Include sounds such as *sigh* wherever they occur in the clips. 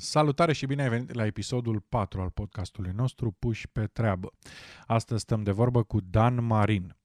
Salutare și bine ai venit la episodul 4 al podcastului nostru Puși pe treabă. Astăzi stăm de vorbă cu Dan Marin.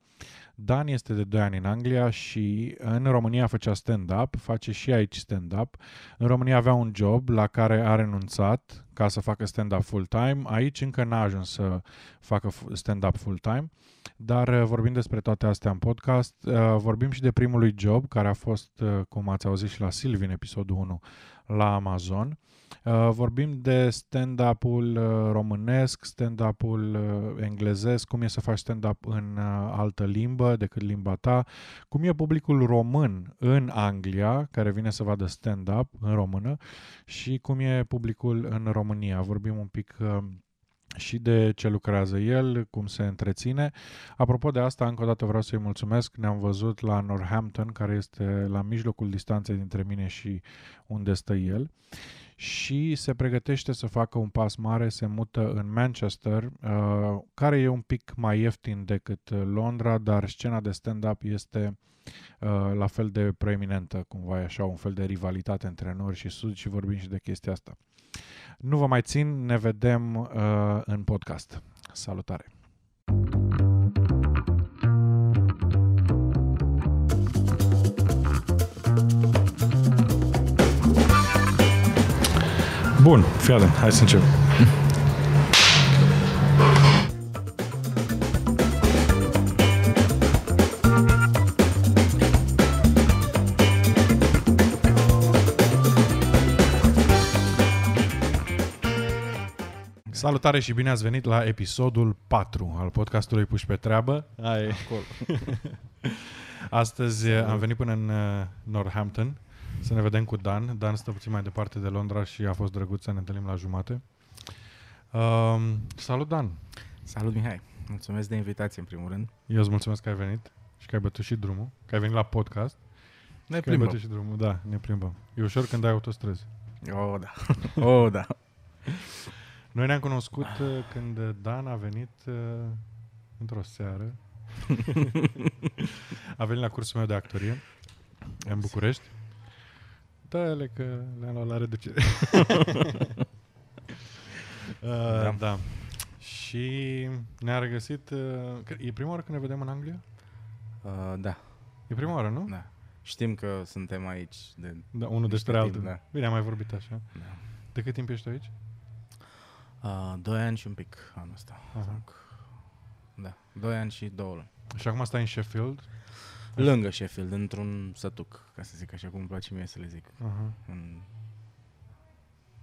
Dan este de 2 ani în Anglia și în România făcea stand-up, face și aici stand-up. În România avea un job la care a renunțat ca să facă stand-up full-time. Aici încă n-a ajuns să facă stand-up full-time, dar uh, vorbim despre toate astea în podcast. Uh, vorbim și de primului job, care a fost, uh, cum ați auzit și la Silvi în episodul 1, la Amazon. Uh, vorbim de stand-up-ul uh, românesc, stand-up-ul uh, englezesc, cum e să faci stand-up în altă limbă decât limba ta, cum e publicul român în Anglia, care vine să vadă stand-up în română, și cum e publicul în România. Vorbim un pic și de ce lucrează el, cum se întreține. Apropo de asta, încă o dată vreau să-i mulțumesc. Ne-am văzut la Northampton, care este la mijlocul distanței dintre mine și unde stă el și se pregătește să facă un pas mare, se mută în Manchester, uh, care e un pic mai ieftin decât Londra, dar scena de stand-up este uh, la fel de preeminentă, cumva e așa, un fel de rivalitate între nord și sud și vorbim și de chestia asta. Nu vă mai țin, ne vedem uh, în podcast. Salutare! Bun, fii atent, hai să încep. Salutare și bine ați venit la episodul 4 al podcastului Puși pe treabă. Ai. Acolo. *laughs* Astăzi am venit până în uh, Northampton să ne vedem cu Dan. Dan stă puțin mai departe de Londra și a fost drăguț să ne întâlnim la jumate. Uh, salut, Dan! Salut, Mihai! Mulțumesc de invitație, în primul rând. Eu îți mulțumesc că ai venit și că ai bătut și drumul, că ai venit la podcast. Ne plimbăm. și drumul, da, ne plimbăm. E ușor când ai autostrăzi. Oh, da. *laughs* oh, da. Noi ne-am cunoscut uh, când Dan a venit uh, într-o seară. *laughs* a venit la cursul meu de actorie în București. Da, ele că le-am luat la reducere. *laughs* uh, da. da. Și ne-a regăsit... Uh, e prima oară când ne vedem în Anglia? Uh, da. E prima oară, nu? Da. Știm că suntem aici de da, unul despre altul. Da. Bine, am mai vorbit așa. Da. De cât timp ești aici? Uh, doi ani și un pic anul ăsta. Uh-huh. Da, doi ani și două luni. Și acum stai în Sheffield? Lângă Sheffield, într-un sătuc, ca să zic așa cum îmi place mie să le zic. Uh-huh. În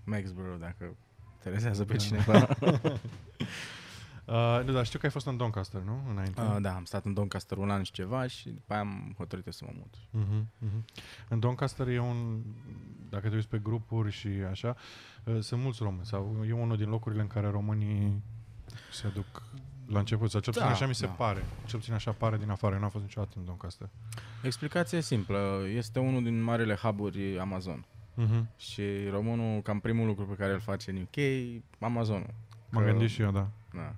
Maxborough, dacă interesează pe da. cineva. *laughs* Uh, nu, dar știu că ai fost în Doncaster, nu? Înainte. Uh, da, am stat în Doncaster un an și ceva și după aia am hotărât eu să mă mut. Uh-huh, uh-huh. În Doncaster e un, dacă te uiți pe grupuri și așa, uh, sunt mulți români sau e unul din locurile în care românii se duc la început, sau cel puțin da, așa mi se da. pare. Cel puțin așa pare din afară. Eu n-am fost niciodată în Doncaster. Explicația e simplă. Este unul din marile hub-uri Amazon. Uh-huh. Și românul, cam primul lucru pe care îl face în UK, Amazonul. M-am gândit și eu, da. da.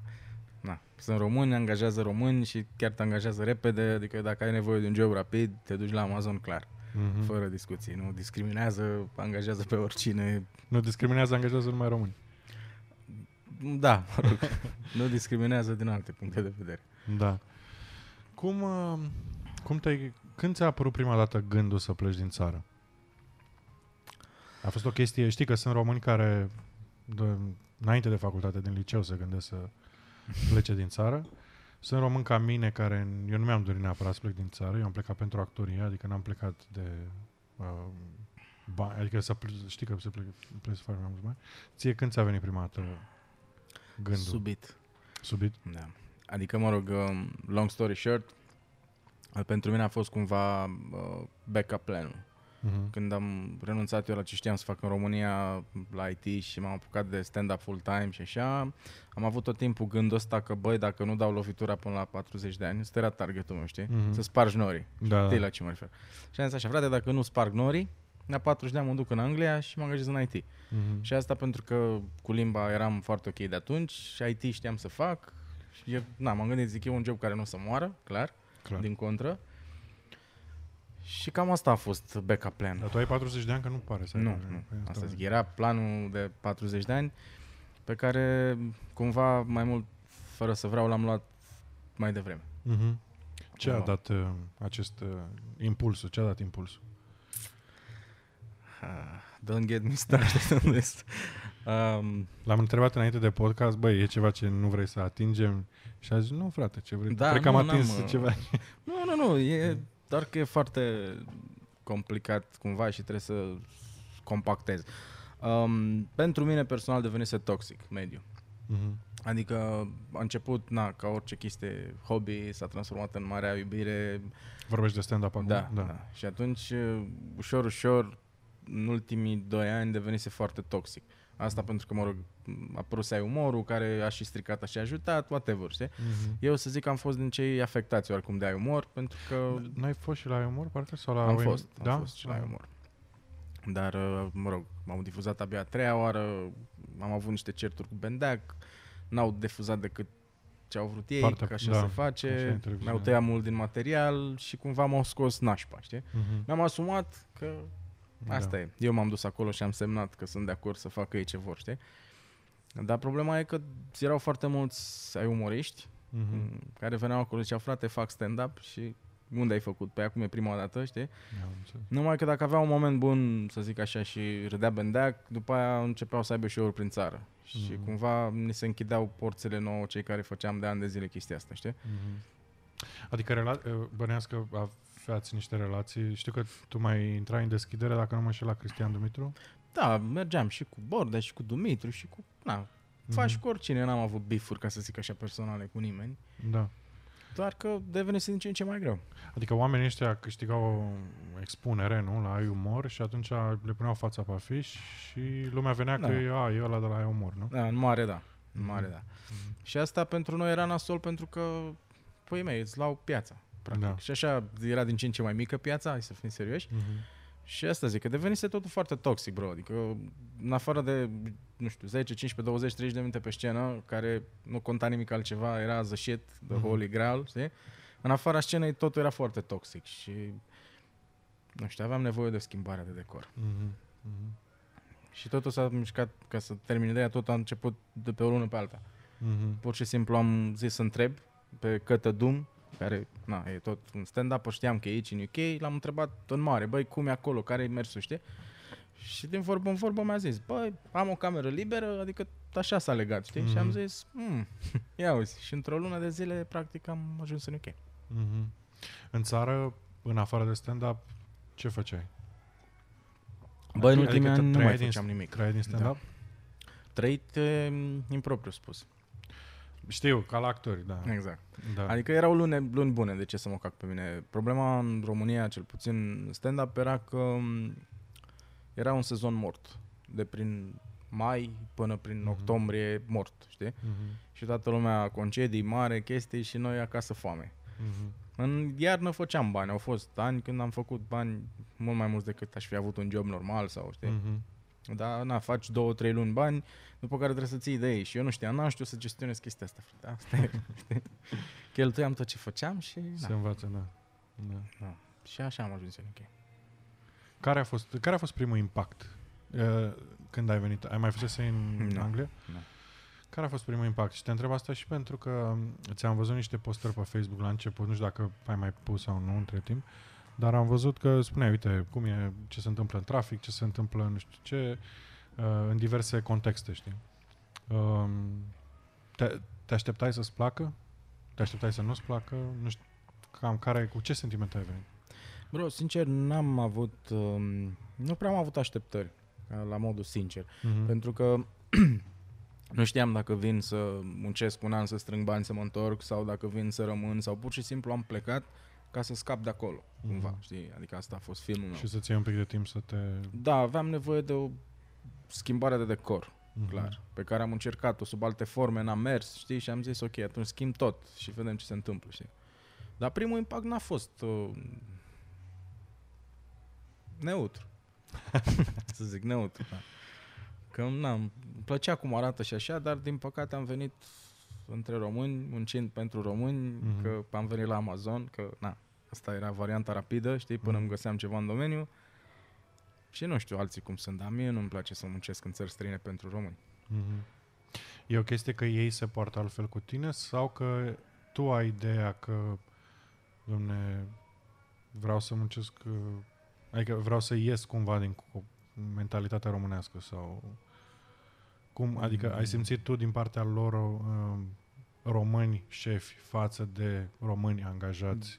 Na. Sunt români, angajează români și chiar te angajează repede, adică dacă ai nevoie de un job rapid, te duci la Amazon clar. Uh-huh. Fără discuții. Nu discriminează, angajează pe oricine. Nu discriminează, angajează numai români. Da, mă rog. *laughs* nu discriminează din alte puncte de vedere. Da. Cum, uh, cum te când ți-a apărut prima dată gândul să pleci din țară? A fost o chestie, știi că sunt români care de, înainte de facultate, din liceu, se gândesc să plece din țară. Sunt români ca mine care, eu nu mi-am dorit neapărat să plec din țară, eu am plecat pentru actorie, adică n-am plecat de uh, bani, adică să plec, știi că să plec, plec să fac mai mulți bani. Ție când ți-a venit prima dată gândul? Subit. Subit? Da. Adică, mă rog, um, long story short, pentru mine a fost cumva uh, backup planul. Uh-huh. Când am renunțat eu la ce știam să fac în România, la IT și m-am apucat de stand-up full-time și așa, am avut tot timpul gândul ăsta că, băi, dacă nu dau lovitura până la 40 de ani, ăsta era targetul meu, știi? Uh-huh. Să spargi norii. Da, știi da. la ce mă refer. Și am zis așa, frate, dacă nu sparg norii, la 40 de ani mă duc în Anglia și mă angajez în IT. Uh-huh. Mhm. Și asta pentru că cu limba eram foarte ok de atunci și IT știam să fac. Și, na, m-am gândit, zic, e un job care nu o să moară, clar, clar. din contră. Și cam asta a fost backup plan. Dar tu ai 40 de ani, că nu pare să ai Nu, 40 de nu. ani. Păi Asta asta- zic. Era planul de 40 de ani pe care cumva mai mult, fără să vreau, l-am luat mai devreme. Mhm. Ce a Cumva. dat uh, acest uh, impulsul? Ce a dat impulsul? Ah, Don't get me started on this. Um, L-am întrebat înainte de podcast, băi, e ceva ce nu vrei să atingem? Și a zis, nu frate, ce vrei? Da, Cred că am nu, atins n-am, uh, ceva. *laughs* nu, nu, nu, e doar că e foarte complicat cumva și trebuie să compactez. Um, pentru mine personal devenise toxic mediu. Mhm. Adică a început, na, ca orice chestie, hobby, s-a transformat în marea iubire, Vorbești de stand-up acum? Da, da. da. Și atunci, uh, ușor, ușor, în ultimii doi ani devenise foarte toxic. Asta pentru că, mă rog, a apărut ai umorul care a și stricat, a și ajutat, whatever, știi? Mhm. Eu să zic că am fost din cei afectați oricum de ai umor, pentru că N-ai fost și la umor, parcă? Sau la am OIM? fost, am da? fost și la ai umor. Dar, uh, mă rog, m-au difuzat abia a treia oară, am avut niște certuri cu Bendeac, n-au difuzat decât ce au vrut ei, Foarte- că așa da, se așa e face, în televiziune. mi-au tăiat mult din material și cumva m-au scos nașpa, știi? Mhm. Mi-am asumat că asta da. e. Eu m-am dus acolo și am semnat că sunt de acord să facă ei ce vor, știi? Dar problema e că erau foarte mulți ai umoriști Mhm. care veneau acolo și ziceau, frate, fac stand-up și unde ai făcut? Pe acum e prima dată, știi? Am înțeles. Numai că dacă avea un moment bun, să zic așa, și râdea bendeac, după aia începeau să aibă show-uri prin țară. Și Mhm. cumva ni se închideau porțile nouă, cei care făceam de ani de zile chestia asta, știi? Mhm. Adică rela- uh, bănească că aveați niște relații. Știu că tu mai intrai în deschidere, dacă nu mă înșel, la Cristian Dumitru. Da, mergeam și cu Bordea și cu Dumitru și cu... Na, faci Mhm. cu oricine, n-am avut bifuri, ca să zic așa, personale cu nimeni. Da. Doar că devenise din ce în ce mai greu. Adică oamenii ăștia câștigau o expunere, nu? La ai umor și atunci le puneau fața pe afiș și lumea venea Da. că e, a, e ăla de la ai umor, nu? Da, în mare, da. În mare, Mhm. da. Și asta pentru noi era nasol pentru că, păi mei, îți lau piața. Practic. Da. Și așa era din ce în ce mai mică piața, hai să fim serioși. Mhm. Și asta zic, că devenise totul foarte toxic, bro. Adică, în afară de, nu știu, 10, 15, 20, 30 de minute pe scenă, care nu conta nimic altceva, era the shit, the Mhm. holy grail, știi? În afara scenei totul era foarte toxic și, nu știu, aveam nevoie de schimbare de decor. Mhm. Mhm. Și totul s-a mișcat, ca să termin ideea, tot a început de pe o lună pe alta. Mhm. Pur și simplu am zis să întreb pe Cătă Dum, care na, e tot un stand-up, știam că e aici în UK, l-am întrebat în mare, băi, cum e acolo, care e mersul, știi? Și din vorbă în vorbă mi-a zis, băi, am o cameră liberă, adică așa s-a legat, știi? Și am Mhm. zis, hmm, *laughs* ia uzi, și într-o lună de zile, practic, am ajuns în UK. Mhm. În țară, în afară de stand-up, ce făceai? Băi, în Adică ultimii ani nu trăiai mai din- făceam nimic. Trăiai din stand-up? Trăit e, impropriu spus. Știu, ca la actori, da. Exact. da. Adică erau luni, luni bune, de ce să mă cac pe mine. Problema în România, cel puțin stand-up, era că m, era un sezon mort. De prin mai până prin Mhm. octombrie, mort, știi? Mhm. Și toată lumea concedii mare, chestii și noi acasă foame. Mhm. În iarnă făceam bani, au fost ani când am făcut bani mult mai mulți decât aș fi avut un job normal sau știi. Mhm. Dar na, faci două, trei luni bani, după care trebuie să ții de ei. Și eu nu știam, n-am știut să gestionez chestia asta, frate. *laughs* Asta e, știi? Cheltuiam tot ce făceam și... Se Na, învață, da. da. na. Și așa am ajuns în UK. Care a fost, care a fost primul impact uh, când ai venit? Ai mai fost în Nu. Anglia? Nu. Care a fost primul impact? Și te întreb asta și pentru că um, ți-am văzut niște postări pe Facebook la început, nu știu dacă ai mai pus sau nu între timp, dar am văzut că spuneai, uite, cum e, ce se întâmplă în trafic, ce se întâmplă nu știu ce, uh, în diverse contexte, știi? Um, te, te așteptai să-ți placă? Te așteptai să nu-ți placă? Nu știu, cam care, cu ce sentiment ai venit? Bro, sincer, n-am avut... Um, nu prea am avut așteptări, ca la modul sincer. Mm-hmm. Pentru că *clears throat* nu știam dacă vin să muncesc un an să strâng bani să mă întorc sau dacă vin să rămân sau pur și simplu am plecat ca să scap de acolo, Mhm. cumva, știi? Adică asta a fost filmul meu. Și să-ți iei un pic de timp să te... Da, aveam nevoie de o schimbare de decor, Mhm. clar, pe care am încercat-o sub alte forme, n-am mers, știi? Și am zis, ok, atunci schimb tot și vedem ce se întâmplă, știi? Dar primul impact n-a fost uh, neutru. *laughs* să zic neutru, da. Că n-am, îmi plăcea cum arată și așa, dar din păcate am venit între români, muncind pentru români, Mhm. că am venit la Amazon, că na, Asta era varianta rapidă, știi, până Mm. îmi găseam ceva în domeniu. Și nu știu alții cum sunt, dar mie nu-mi place să muncesc în țări străine pentru români. Mhm. E o chestie că ei se poartă altfel cu tine sau că tu ai ideea că, domne, vreau să muncesc, uh, adică vreau să ies cumva din cu mentalitatea românească sau cum, adică ai simțit tu din partea lor uh, români șefi față de români angajați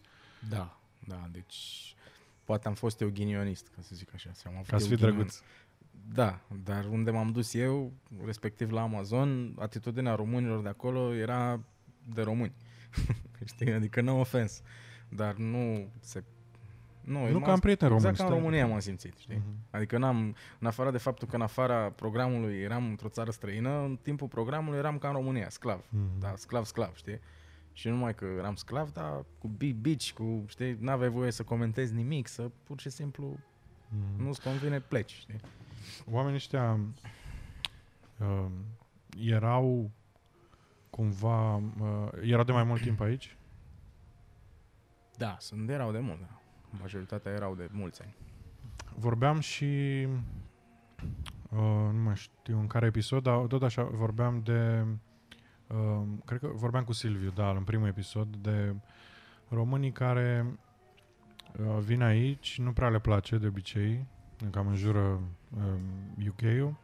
Da, da, deci poate am fost eu ghinionist, ca să zic așa. Am avut ca să eu fii ghinion. drăguț. Da, dar unde m-am dus eu, respectiv la Amazon, atitudinea românilor de acolo era de români. *laughs* Știi? Adică no ofens. Dar nu se... Nu, Nu m-am- că am prieteni români. Exact ca în stai. România m-am simțit, știi? Mhm. Adică n-am, în afară de faptul că în afara programului eram într-o țară străină, în timpul programului eram ca în România, sclav. Mhm. Da, sclav, sclav, știi? Și nu numai că eram sclav, dar cu big bitch, cu, știi, n-aveai voie să comentezi nimic, să pur și simplu Mhm. nu-ți convine, pleci, știi? Oamenii ăștia uh, erau cumva, uh, erau de mai mult timp aici? Da, sunt erau de mult, da. Majoritatea erau de mulți ani. Vorbeam și, uh, nu mai știu în care episod, dar tot așa vorbeam de, uh, cred că vorbeam cu Silviu, da, în primul episod, de românii care uh, vin aici, nu prea le place de obicei, cam înjură uh, UK-ul,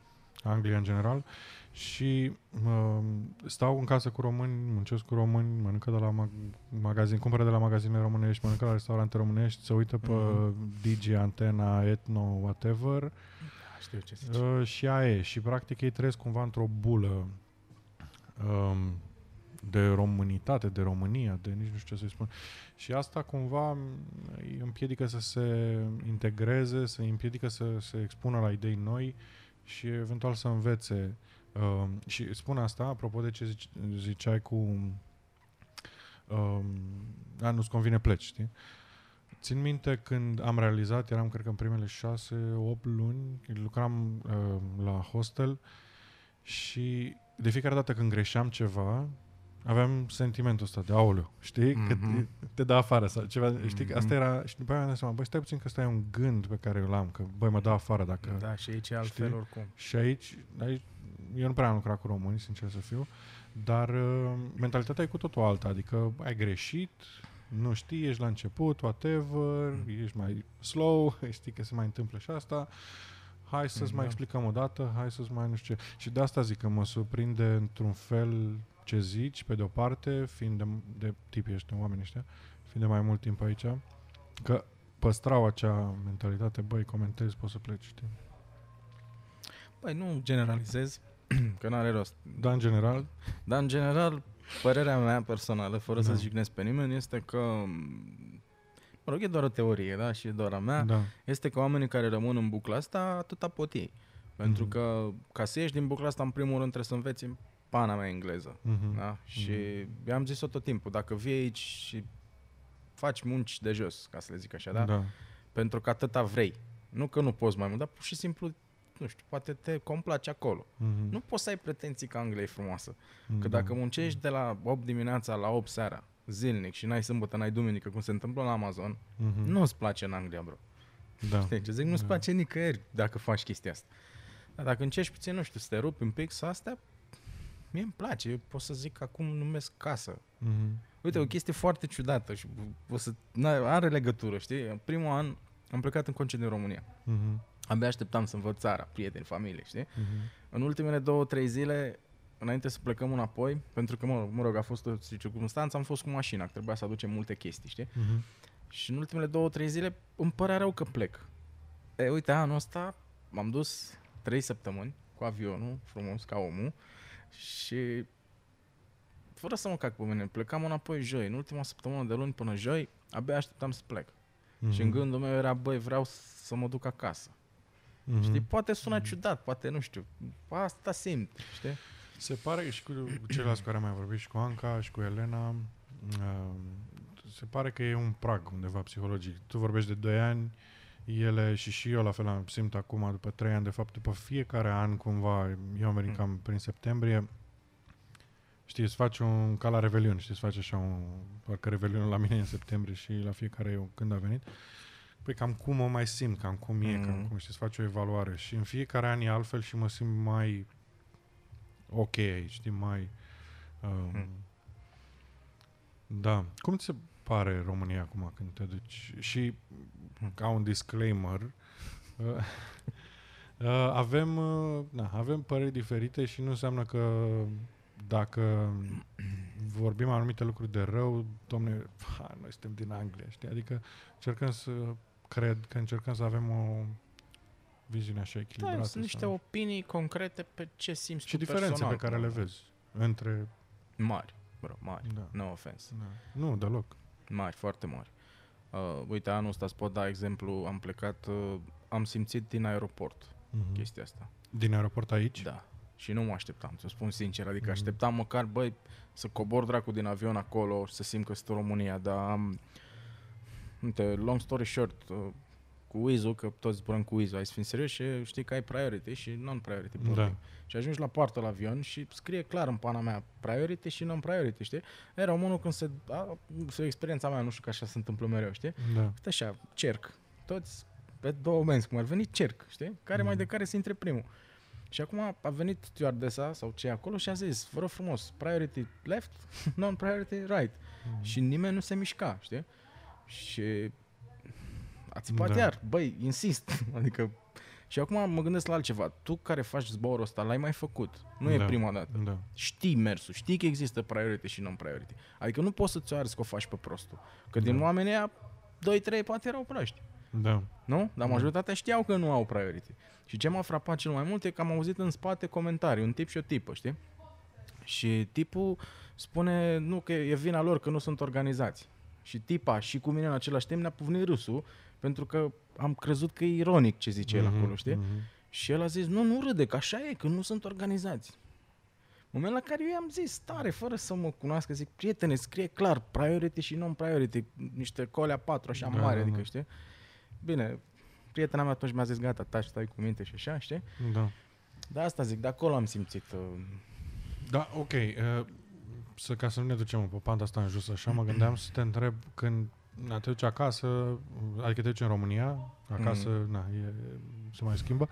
Anglia în general, și uh, stau în casă cu români, muncesc cu români, mănâncă de la mag- magazin, cumpără de la magazine românești, mănâncă la restaurante românești, se uită pe Mhm. Digi, Antena, Etno, whatever, Da, știu ce zici. uh, și aia e. Și practic ei trăiesc cumva într-o bulă um, de românitate, de România, de nici nu știu ce să-i spun. Și asta cumva îi împiedică să se integreze, să îi împiedică să se expună la idei noi și eventual să învețe. Um, și spun asta, apropo de ce zici, ziceai cu um, a, nu-ți convine pleci, știi? Țin minte când am realizat, eram cred că în primele șase, opt luni, lucram uh, la hostel și de fiecare dată când greșeam ceva, aveam sentimentul ăsta de aoleu, știi? Mm-hmm. Că Mhm. te, te dă afară sau ceva, mm-hmm. știi? Că asta Mhm. era, și după aia mi-am dat seama, băi, stai puțin că ăsta e un gând pe care îl am, că băi, mă dă afară dacă... Da, și aici e altfel știi? oricum. Și aici, aici, eu nu prea am lucrat cu români, sincer să fiu, dar uh, mentalitatea e cu totul alta, adică ai greșit, nu știi, ești la început, whatever, ești mai slow, *laughs* știi că se mai întâmplă și asta, hai să-ți Da. mai explicăm o dată, hai să-ți mai nu știu ce. Și de asta zic că mă surprinde într-un fel ce zici, pe de-o parte, fiind de, de tipii ăștia, oamenii ăștia, fiind de mai mult timp aici, că păstrau acea mentalitate, băi, comentezi, poți să pleci, știi? Păi nu generalizez, *clears throat* că n-are rost. Dar în general, Dar în general, părerea mea personală, fără să Da. jignesc pe nimeni, este că mă rog, e doar o teorie, da, și e doar a mea, da. este că oamenii care rămân în bucla asta, atâta pot ei. Pentru Mhm. că ca să ieși din bucla asta, în primul rând trebuie să înveți în pana mea engleză. Mhm. Da? Și i-am zis-o tot timpul, dacă vii aici și faci munci de jos, ca să le zic așa, da? da. Pentru că atâta vrei. Nu că nu poți mai mult, dar pur și simplu, nu știu, poate te complace acolo. Mhm. Nu poți să ai pretenții că Anglia e frumoasă. Că Da. dacă muncești de la 8 dimineața la 8 seara, zilnic și n-ai sâmbătă, n-ai duminică, cum se întâmplă la Amazon, Mhm. nu îți place în Anglia, bro. Da. Știi ce zic? Nu-ți Da. place nicăieri dacă faci chestia asta. Dar dacă încerci puțin, nu știu, să te rupi un pic, să astea, mie îmi place. Eu pot să zic că acum numesc casă. Mhm. Uite, o chestie foarte ciudată și o să, n- are legătură, știi? În primul an am plecat în concediu în România. Mhm. Abia așteptam să învăț țara, prieteni, familie, știi? Mhm. În ultimele două, trei zile, înainte să plecăm înapoi, pentru că, mă, mă rog, a fost o circunstanță, am fost cu mașina, că trebuia să aducem multe chestii, știi? Mhm. Și în ultimele două, trei zile îmi părea rău că plec. E, uite, anul ăsta m-am dus trei săptămâni cu avionul, frumos, ca omul, și fără să mă cac pe mine, plecam înapoi joi. În ultima săptămână de luni până joi, abia așteptam să plec. Mhm. Și în gândul meu era, băi, vreau să mă duc acasă. Mhm. Știi, poate sună ciudat, poate nu știu. Asta simt, știi? Se pare și cu ceilalți care am mai vorbit și cu Anca și cu Elena, uh, se pare că e un prag undeva psihologic. Tu vorbești de 2 ani, ele și și eu la fel am simt acum după 3 ani, de fapt după fiecare an cumva, eu am venit Mm. cam prin septembrie Știi, îți faci un, ca la Revelion, știi, îți faci așa un, parcă Revelionul la mine e în septembrie și la fiecare eu când a venit. Păi cam cum o mai simt, cam cum e, Mhm. cam cum, știi, îți faci o evaluare. Și în fiecare an e altfel și mă simt mai ok aici, știi, mai... Um, Mhm. Da. Cum ți se pare România acum când te duci? Și Mhm. ca un disclaimer, uh, *laughs* uh, avem, uh, na, avem păreri diferite și nu înseamnă că dacă vorbim anumite lucruri de rău, domne, ha, *laughs* noi suntem din Anglia, știi? Adică încercăm să, cred că încercăm să avem o viziune așa echilibrată. Da, sunt niște sau- opinii concrete pe ce simți și tu diferențe personal, pe care că- le vezi între... Mari, bro, mari. Da. No offense. Da. Nu, deloc. Mari, foarte mari. Uh, uite, anul ăsta îți pot da exemplu, am plecat, uh, am simțit din aeroport Mhm. chestia asta. Din aeroport aici? Da. Și nu mă așteptam, să spun sincer. Adică Mhm. așteptam măcar, băi, să cobor dracu din avion acolo și să simt că sunt în România, dar am... Uite, long story short, uh, cu Wizu, că toți zburăm cu Wizu, ai să fim serios și știi că ai priority și non-priority boarding. Da. Și ajungi la poartă la avion și scrie clar în pana mea priority și non-priority, știi? Era unul când se... A, e experiența mea, nu știu că așa se întâmplă mereu, știi? Da. Uite așa, cerc. Toți pe două menți, cum ar veni, cerc, știi? Care mai Mhm. de care se intre primul. Și acum a venit stewardesa sau ce acolo și a zis, vă rog frumos, priority left, *laughs* non-priority right. Mhm. Și nimeni nu se mișca, știi? Și a țipat Da. iar, băi, insist. *laughs* adică și acum mă gândesc la altceva. Tu care faci zborul ăsta, l-ai mai făcut. Nu Da. e prima dată. Da. Știi mersul, știi că există priority și non-priority. Adică nu poți să-ți arzi că o faci pe prostul. Că din Da. oamenii ăia, 2-3 poate erau proști. Da. Nu? Dar Da. majoritatea știau că nu au priority. Și ce m-a frapat cel mai mult e că am auzit în spate comentarii, un tip și o tipă, știi? Și tipul spune, nu, că e vina lor că nu sunt organizați. Și tipa și cu mine în același timp ne-a puvnit râsul, pentru că am crezut că e ironic ce zice el Mhm, acolo, știi? mhm. Și el a zis, nu, nu râde, că așa e, că nu sunt organizați. Moment la care eu i-am zis, tare, fără să mă cunoască, zic, prietene, scrie clar, priority și non-priority, niște colea patru așa Da, mari, da, adică, da. știi? Bine, prietena mea atunci mi-a zis, gata, taci, stai cu minte și așa, știi? Da. Dar asta zic, de acolo am simțit. Uh, Da, ok. Uh, să, ca să nu ne ducem pe panta asta în jos așa, mă *clears throat* gândeam să te întreb când na, te duci acasă, adică te duci în România, acasă, Mhm. na, e, se mai schimbă,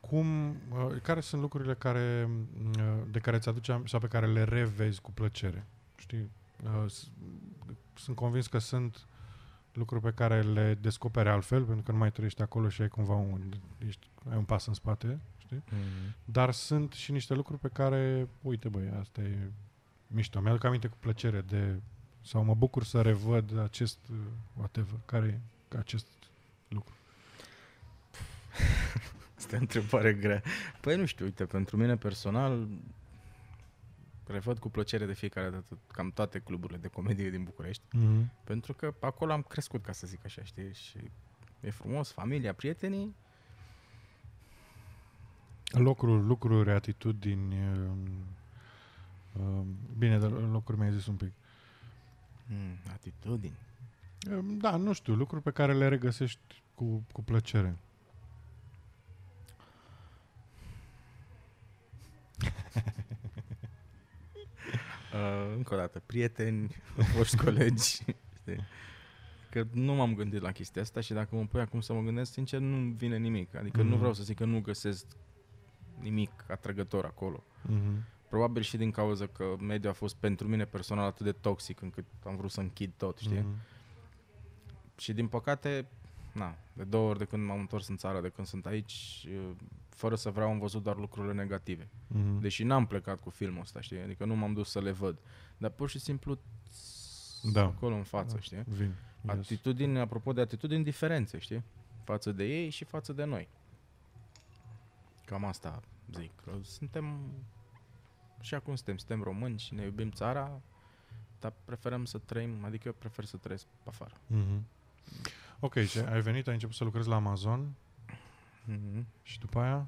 cum, uh, care sunt lucrurile care, uh, de care ți aduce am- sau pe care le revezi cu plăcere? Știi? Uh, s- sunt convins că sunt lucruri pe care le descoperi altfel, pentru că nu mai trăiești acolo și ai cumva un, ești, ai un pas în spate, știi? Dar sunt și niște lucruri pe care, uite băi, asta e mișto. Mi-aduc aminte cu plăcere de, sau mă bucur să revăd acest, uh, whatever, care e acest lucru. *laughs* Asta e o întrebare grea. Păi nu știu, uite, pentru mine personal, revăd cu plăcere de fiecare dată cam toate cluburile de comedie din București, Mm-hmm. pentru că acolo am crescut, ca să zic așa, știi? Și e frumos, familia, prietenii. Lucruri, lucruri, atitudini, um, um, bine, dar lucruri mi-ai zis un pic. Mm, atitudini. Um, Da, nu știu, lucruri pe care le regăsești cu, cu plăcere. *laughs* Uh, încă o dată, prieteni, *laughs* foști colegi, știi? Că nu m-am gândit la chestia asta și dacă mă pui acum să mă gândesc, sincer, nu vine nimic. Adică Mhm. nu vreau să zic că nu găsesc nimic atrăgător acolo. Mm-hmm. Probabil și din cauza că mediul a fost pentru mine personal atât de toxic încât am vrut să închid tot, știi? Mm-hmm. Și din păcate, na, de două ori de când m-am întors în țară, de când sunt aici, uh, fără să vreau am văzut doar lucrurile negative. Mm-hmm. Deși n-am plecat cu filmul ăsta, știi? Adică nu m-am dus să le văd. Dar pur și simplu Da. acolo în față, Da. știi? Vin. Yes. Atitudini, apropo de atitudini, diferențe, știi? Față de ei și față de noi. Cam asta zic. Că Suntem și acum suntem, suntem români și ne iubim țara, dar preferăm să trăim, adică eu prefer să trăiesc pe afară. Mm-hmm. Ok, și ai venit, ai început să lucrezi la Amazon Mm-hmm. și după aia?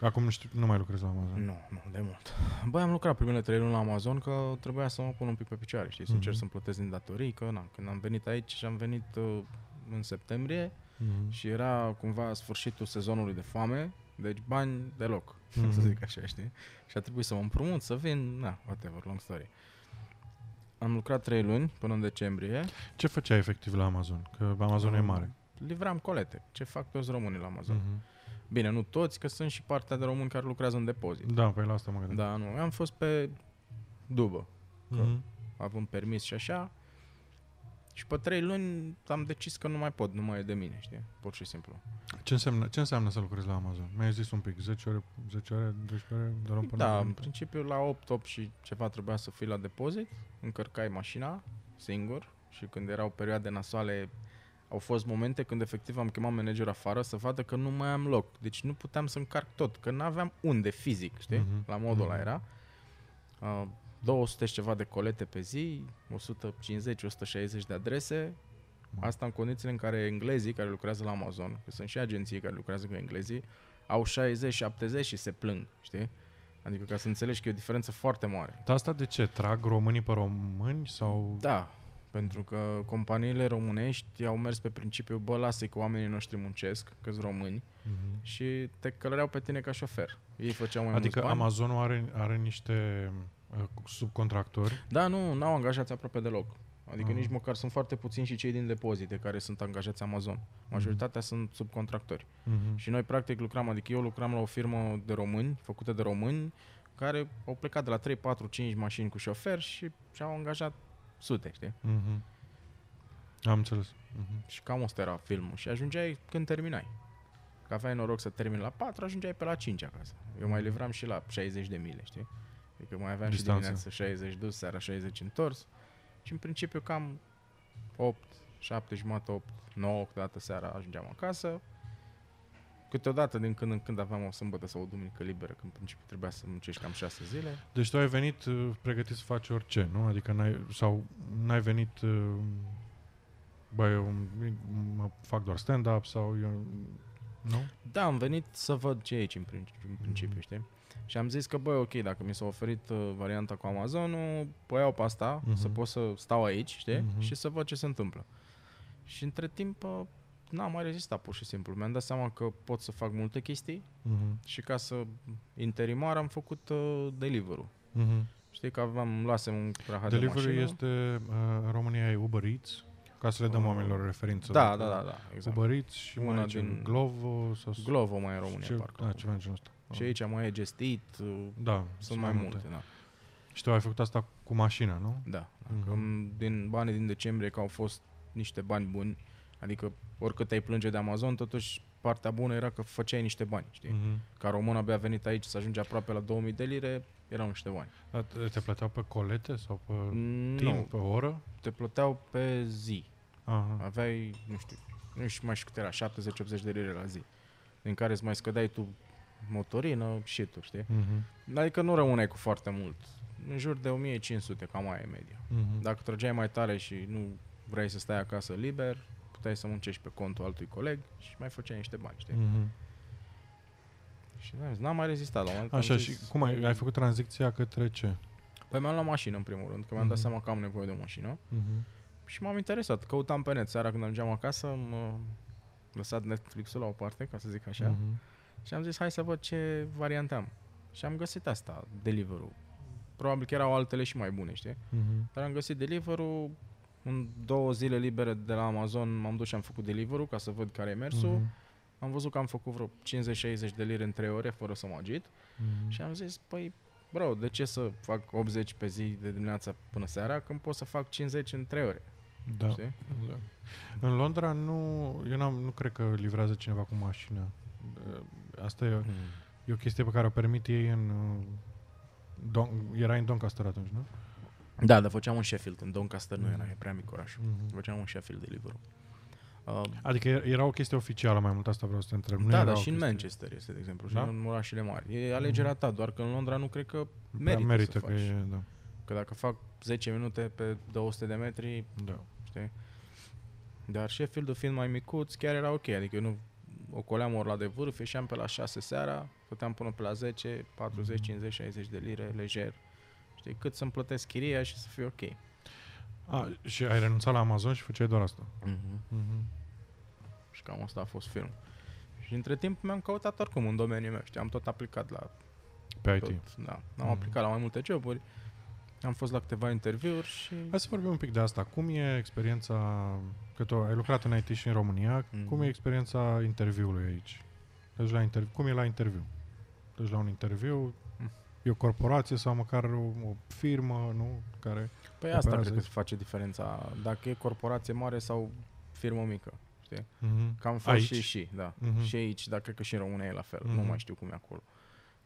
Acum nu, știu, nu mai lucrezi la Amazon. Nu, nu, de mult. Băi, am lucrat primele trei luni la Amazon că trebuia să mă pun un pic pe picioare, știi, să încerc Mhm. să-mi plătesc din datorii, că na, când am venit aici și am venit uh, în septembrie Mm-hmm. și era cumva sfârșitul sezonului de foame Deci bani deloc, Mhm. să zic așa, știi? Și a trebuit să mă împrumut, să vin, na, whatever, long story. Am lucrat trei luni până în decembrie. Ce făceai efectiv la Amazon? Că Amazon e mare. Livram colete, ce fac toți românii la Amazon. Mhm. Bine, nu toți, că sunt și partea de români care lucrează în depozit. Da, pe la asta mă gândeam. Da, nu, eu am fost pe dubă, Mhm. având permis și așa. Și pe trei luni am decis că nu mai pot, nu mai e de mine, știi? Pur și simplu. Ce înseamnă, ce înseamnă să lucrezi la Amazon? Mi-ai zis un pic, 10 ore, 10 ore, 12 ore, doar până Da, la în principiu la 8, 8 și ceva trebuia să fii la depozit, încărcai mașina singur și când erau perioade nasoale au fost momente când efectiv am chemat manager afară să vadă că nu mai am loc. Deci nu puteam să încarc tot, că nu aveam unde fizic, știi? Mhm. La modul ăla Mhm. era. Uh, 200 și ceva de colete pe zi, 150-160 de adrese. Asta în condițiile în care englezii care lucrează la Amazon, că sunt și agenții care lucrează cu englezii, au 60-70 și se plâng, știi? Adică ca să înțelegi că e o diferență foarte mare. Dar asta de ce? Trag românii pe români sau... Da, pentru că companiile românești au mers pe principiu, bă, lasă că oamenii noștri muncesc, că români, Mhm. și te călăreau pe tine ca șofer. Ei făceau mai Adică mulți bani. Amazonul are, are niște uh, subcontractori. Da, nu, n-au angajați aproape deloc. Adică Aha. nici măcar sunt foarte puțini și cei din depozite care sunt angajați Amazon. Majoritatea sunt subcontractori. Mhm. Și noi practic lucram, adică eu lucram la o firmă de români, făcută de români, care au plecat de la 3, 4, 5 mașini cu șofer și și-au angajat sute, știi? Mhm. Am înțeles. Mhm. Și cam asta era filmul. Și ajungeai când terminai. Că aveai noroc să termini la 4, ajungeai pe la 5 acasă. Eu mai livram și la 60 de mile, știi? Adică mai aveam Distanță. și dimineața 60 dus, seara 60 întors. Și în principiu cam 8, 7 jumate, 8, 9 câteodată seara ajungeam acasă. Câteodată din când în când aveam o sâmbătă sau o duminică liberă, când în principiu trebuia să muncești cam 6 zile. Deci tu ai venit uh, pregătit să faci orice, nu? Adică n-ai, sau n-ai venit uh, bă, eu mă fac doar stand-up sau eu, nu? Da, am venit să văd ce e aici în principiu, în principiu știi? Și am zis că, băi, ok, dacă mi s-a oferit uh, varianta cu Amazonul, păi iau pe asta, Mhm. să pot să stau aici, știi? Mhm. Și să văd ce se întâmplă. Și între timp, uh, n-am mai rezistat pur și simplu. Mi-am dat seama că pot să fac multe chestii Mhm. și ca să interimar am făcut uh, delivery Mhm. Știi că aveam, luasem un rahat de Delivery mașină. este, uh, în România e Uber Eats, ca să le dăm Uh, oamenilor referință. Da, Dacă da, da, da, exact. Uber Eats și Una mai e ce, din- Glovo sau Glovo mai e în România, ce, parcă. Da, ceva în genul ăsta. Și aici mai e Just Eat, uh, Da, sunt mai multe, da. Și tu ai făcut asta cu mașina, nu? Da. Mhm. Că m- din banii din decembrie, că au fost niște bani buni, adică oricât ai plânge de Amazon, totuși partea bună era că făceai niște bani, știi? Mhm. Ca român abia venit aici să ajunge aproape la 2000 de lire, erau niște bani. Dar te te plăteau pe colete sau pe Nu, timp, pe oră? te plăteau pe zi. Aha. Aveai, nu știu, nu știu mai știu cât era, 70-80 de lire la zi. Din care îți mai scădeai tu motorină și tu, știi? Mhm. Adică nu rămâneai cu foarte mult. În jur de 1500, cam aia e media. Mhm. Dacă trăgeai mai tare și nu vrei să stai acasă liber, puteai să muncești pe contul altui coleg și mai făceai niște bani, știi? Mhm. Și n-am, n-am mai rezistat la un moment. Așa, am și zis, cum ai, ai făcut tranziția către ce? Păi mi-am luat mașină în primul rând, că mi-am dat Mhm. seama că am nevoie de o mașină. Mhm. Și m-am interesat, căutam pe net seara când ajungeam acasă, am uh, lăsat Netflix-ul la o parte, ca să zic așa, Mhm. Și am zis hai să văd ce variante am. Și am găsit asta, Deliveroo. Probabil că erau altele și mai bune, știi? Mhm. Dar am găsit Deliveroo, în două zile libere de la Amazon m-am dus și am făcut Deliveroo ca să văd care e mersul. Mhm. Am văzut că am făcut vreo 50-60 de lire în 3 ore fără să mă agit Mhm. și am zis, păi, bro, de ce să fac 80 pe zi de dimineața până seara când pot să fac 50 în 3 ore, Da. știi? Da. În Londra nu, eu n-am, nu cred că livrează cineva cu mașină. Asta e, e o chestie pe care o permit ei în... uh, Don, era în Doncaster atunci, nu? Da, dar făceam un Sheffield, în Doncaster nu Mhm. era, e prea mic orașul. Mhm. Făceam un Sheffield Deliveroo. Uh, Adică e- era o chestie oficială mai mult, asta vreau să te întreb. Nu da, era dar o și în chestie- Manchester este, de exemplu, și Da? în orașele mari. E alegerea ta, doar că în Londra nu cred că Prea merită, merită să că faci. e, da. Că dacă fac 10 minute pe 200 de metri, da. știi? Dar Sheffield-ul fiind mai micuț, chiar era ok, adică eu nu ocoleam ori la de vârf, ieșeam pe la 6 seara, puteam până pe la 10, 40, 50, 60 de lire, lejer. Știi, cât să-mi plătesc chiria și să fie ok. A, și ai renunțat la Amazon și făceai doar asta. Mm-hmm. Mhm. Și cam asta a fost film. Și între timp mi-am căutat oricum în domeniul meu, știi, am tot aplicat la Pe IT. tot. Da, am Mhm. aplicat la mai multe joburi, am fost la câteva interviuri și... Hai să vorbim un pic de asta. Cum e experiența, că tu ai lucrat în IT și în România, Mhm. cum e experiența interviului aici? Deci la interviu, cum e la interviu? Deci la un interviu, Mm. e o corporație sau măcar o, o firmă, nu? Care... Păi asta Operează cred că aici. se face diferența, dacă e corporație mare sau firmă mică, știi? Mm-hmm. Că am fost Aici? și și, da. Mhm. Și aici, dar cred că și în România e la fel. Nu Mhm. mai știu cum e acolo.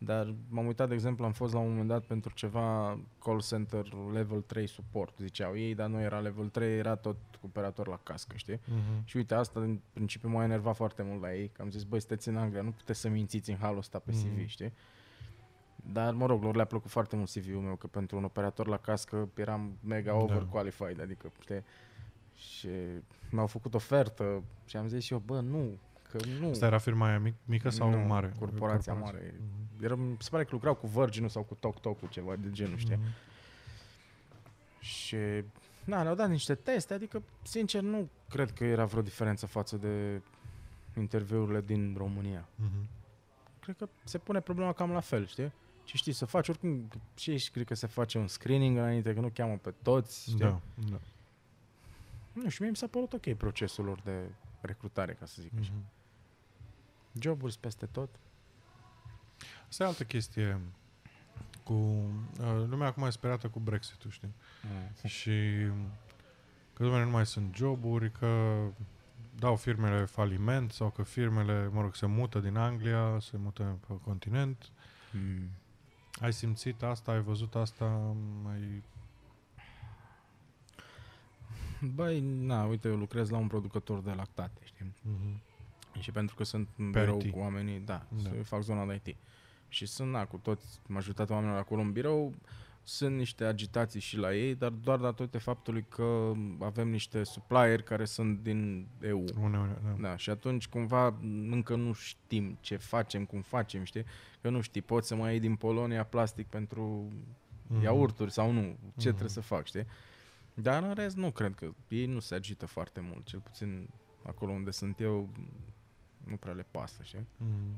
Dar m-am uitat, de exemplu, am fost la un moment dat pentru ceva call center level 3 support, ziceau ei, dar nu era level 3, era tot operator la cască, știi? Mm-hmm. Și uite, asta în principiu m-a enervat foarte mult la ei, că am zis, băi, sunteți în Anglia, nu puteți să mințiți în halul ăsta pe CV, Mhm. știi? Dar, mă rog, lor le-a plăcut foarte mult CV-ul meu, că pentru un operator la cască eram mega Da. overqualified, adică, știi? Și mi-au făcut ofertă și am zis și eu, bă, nu, că nu. Asta era firma aia mic, mică sau Nu, mare? corporația mare. Mhm. Era, se pare că lucrau cu Virgin sau cu Tok Tok, cu ceva de genul, știi? Mhm. Și na, ne-au dat niște teste, adică, sincer, nu cred că era vreo diferență față de interviurile din România. Mhm. Cred că se pune problema cam la fel, știi? Și știi, să faci oricum, și aici cred că se face un screening înainte, că nu cheamă pe toți, știi? Da, da. Nu, și mie mi s-a părut ok procesul lor de recrutare, ca să zic așa. Mhm. Joburi peste tot. Asta e altă chestie cu... Uh, lumea acum e speriată cu Brexit-ul, știi? Mm. *laughs* Și că domnule, nu mai sunt joburi, că dau firmele faliment sau că firmele, mă rog, se mută din Anglia, se mută pe continent. Mm. Ai simțit asta, ai văzut asta, ai... Băi, na, uite, eu lucrez la un producător de lactate, știi? Mhm. Și pentru că sunt în Pe birou IT. cu oamenii, da, Da. da. fac zona de IT. Și sunt, na, cu toți, majoritatea oamenilor acolo în birou, sunt niște agitații și la ei, dar doar datorită faptului că avem niște supplieri care sunt din EU. Uneori, da. Da, și atunci cumva încă nu știm ce facem, cum facem, știi? Că nu știi, poți să mai iei din Polonia plastic pentru Mhm. iaurturi sau nu, ce Mhm. trebuie să fac, știi? Dar în rest nu cred că ei nu se agită foarte mult, cel puțin acolo unde sunt eu nu prea le pasă, știi? Mhm.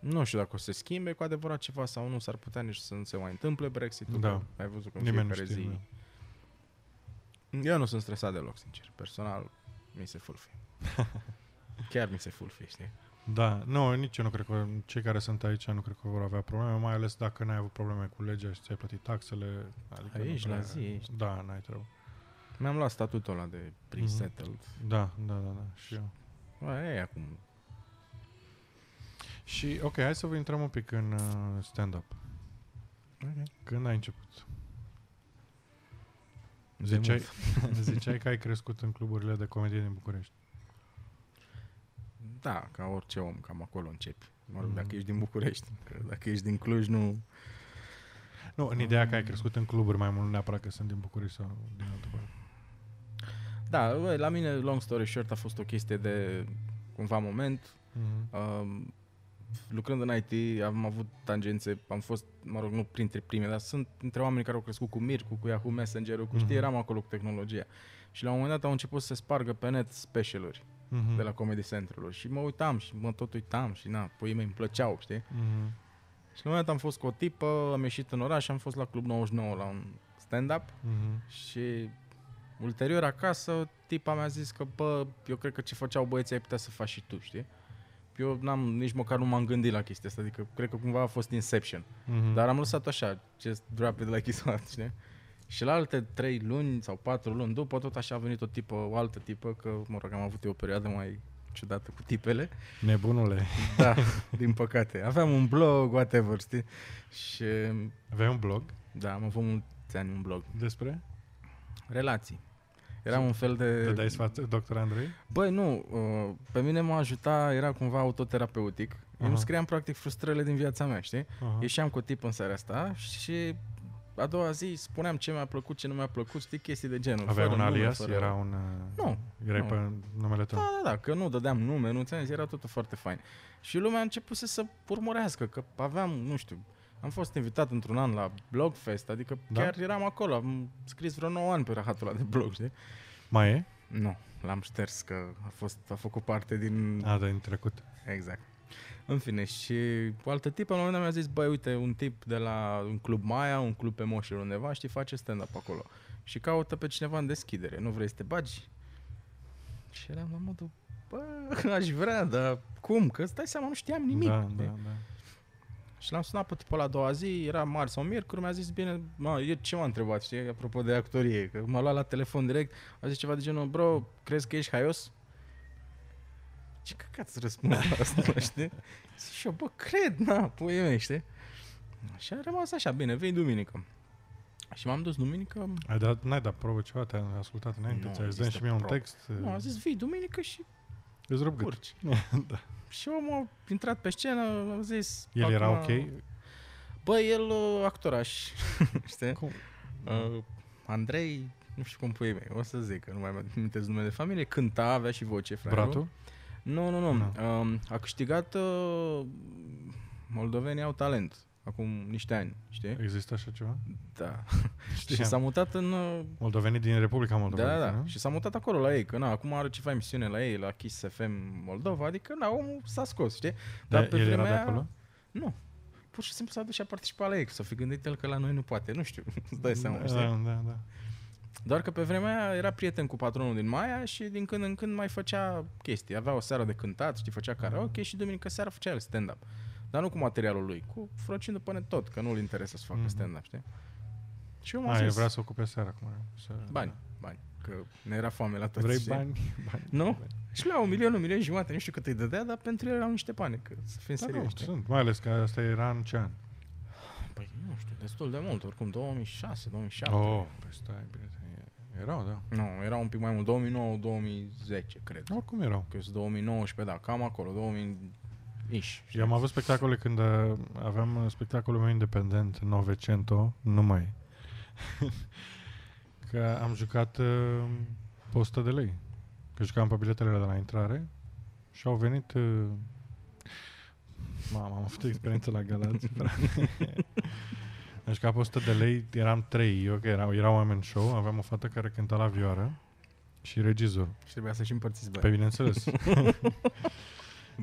Nu știu dacă o să se schimbe cu adevărat ceva sau nu, s-ar putea nici să nu se mai întâmple Brexit-ul, Da. că ai văzut că în Nimeni nu fiecare știe. zi... da. Eu nu sunt stresat deloc, sincer. Personal, mi se fulfie. *laughs* Chiar mi se fulfie, știi? Da, nu, nici eu nu cred că cei care sunt aici nu cred că vor avea probleme, mai ales dacă n-ai avut probleme cu legea și ți-ai plătit taxele. Adică nu Ești la prea- zi, ești. Da, n-ai treabă. Mi-am luat statutul ăla de pre-settled. Da, da, da, da, și eu. Mm-hmm. E acum. Și, ok, hai să vă intrăm un pic în uh, stand-up. Okay. Când ai început? De Ziceai, *laughs* ziceai că ai crescut în cluburile de comedie din București. Da, ca orice om, cam acolo începi. Mă rog, Mhm. dacă ești din București. Că dacă ești din Cluj, nu... Nu, în ideea că ai crescut în cluburi mai mult neapărat că sunt din București sau din altă parte. Da, bă, la mine, long story short, a fost o chestie de cumva moment. Mm-hmm. Um, lucrând în IT, am avut tangențe, am fost, mă rog, nu printre prime, dar sunt între oameni care au crescut cu Mircu, cu Yahoo Messenger-ul, cu Mhm. știi, eram acolo cu tehnologia. Și la un moment dat au început să se spargă pe net specialuri Mm-hmm. de la Comedy Central și mă uitam și mă tot uitam și na, puii mei îmi plăceau, știi? Mm-hmm. Și la un moment dat am fost cu o tipă, am ieșit în oraș și am fost la Club 99 la un stand-up Mm-hmm. și ulterior acasă tipa mi-a zis că, bă, eu cred că ce făceau băieții ai putea să faci și tu, știi? Eu n-am, nici măcar nu m-am gândit la chestia asta, adică cred că cumva a fost Inception. Mm-hmm. Dar am lăsat așa, just drop it like it's hot, știi? Și la alte trei luni sau patru luni după, tot așa a venit o tipă, o altă tipă, că, mă rog, am avut eu o perioadă mai ciudată cu tipele. Nebunule. Da, *laughs* din păcate. Aveam un blog, whatever, știi? Și, Aveai un blog da, am avut mulți ani un blog. despre? Relații. Era un fel de... Te dai sfat, doctor Andrei? Băi, nu, uh, pe mine mă ajuta, era cumva autoterapeutic. Eu Aha. îmi scriam practic frustrările din viața mea, știi? Aha. Ieșeam cu o tip în seara asta și a doua zi spuneam ce mi-a plăcut, ce nu mi-a plăcut, știi, chestii de genul. Aveai fără un nume, alias? fără- Era un... uh, Nu, Erai nu. pe numele tău? Da, da, da, că nu dădeam nume, nu ți era totul foarte fain. Și lumea a început să se urmărească, că aveam, nu știu, am fost invitat într-un an la Blogfest, adică Da? chiar eram acolo, am scris vreo 9 ani pe rahatul ăla de blog, știi? Mai e? Nu, l-am șters că a, fost, a făcut parte din... A, din trecut. Exact. În fine, și o altă tip, la un moment dat mi-a zis, băi, uite, un tip de la un club Maia, un club pe Moșel undeva, știi, face stand-up acolo. Și caută pe cineva în deschidere. Nu vrei să te bagi? Și eram la modul, bă, aș vrea, dar cum? Că stai seama, nu știam nimic. Da, da, da. Și l-am sunat pe tipul la a doua zi, era marți sau miercuri, mi-a zis, bine, mă, eu ce m-a întrebat, știi, apropo de actorie, că m-a luat la telefon direct, a zis ceva de genul, bro, crezi că ești haios? Ce căcat să răspund la *laughs* asta, știi? Zic și eu, bă, cred, na, puii mei, știi? Și a rămas așa, bine, vei duminică. Și m-am dus duminică, Ai dat, n-ai dat probă ceva, te-ai ascultat înainte, Nu ți-ai zis există și mie un probă. text, nu, a zis, vii duminică și îți rup gât. curci. *laughs* da. Și omul a intrat pe scenă, a zis... El era acum- ok? Bă, el uh, actoraș, *laughs* știi? Cum? Uh, Andrei, nu știu cum pui mei, o să zic, că nu mai amintesc numele de familie, cânta, avea și voce, fraierul. Bratul? Nu, nu, nu. Nu. Um, a câștigat uh, Moldovenii au talent acum niște ani, știi? Există așa ceva? Da. *laughs* și Știam. s-a mutat în... uh, Moldovenii din Republica Moldova. Da, da, nu? și s-a mutat acolo la ei, că na, acum are ceva emisiune la ei, la Kiss FM Moldova, adică na, omul s-a scos, știi? Dar Dar pe el era de vremea- acolo? Nu. Pur și simplu s-a dus și a participat la ei, că s-a fi gândit el că la noi nu poate, nu știu, *laughs* îți dai seama, știi? Da, da, da. Doar că pe vremea aia era prieten cu patronul din Maia și din când în când mai făcea chestii. Avea o seară de cântat, știi, făcea karaoke și duminică seara făcea el stand-up. Dar nu cu materialul lui, cu frăcind după net tot, că nu-l interesă să facă Mhm. stand-up, știi? Și eu m-am A, el zis, vrea să ocupe seara acum. Să... bani, bani, că ne era foame la toți. Vrei știi? bani? *laughs* bani. Nu? Și la un milion, un milion jumate, nu știu cât îi dădea, dar pentru el erau niște bani, că să fim Da, nu, serioși, știi? sunt. Mai ales că asta era în ce an? Păi nu știu, destul de mult, oricum 2006, 2007. Oh, păi stai, prieten. Erau, da. Nu, era un pic mai mult, 2009, 2010, cred. Oricum erau. Că sunt 2019, da, cam acolo, 2000 iși. Eu am avut spectacole când uh, aveam uh, spectacolul meu independent, Novecento, numai. *laughs* că am jucat uh, pe 100 de lei. Că jucam pe biletele de la intrare și au venit... Uh, Mama, am avut o experiență la Galați, *laughs* frate. am jucat pe 100 de lei, eram trei, eu că erau, erau oameni show, aveam o fată care cânta la vioară și regizor. Și trebuia să și împărțiți bani. Pe bineînțeles. *laughs*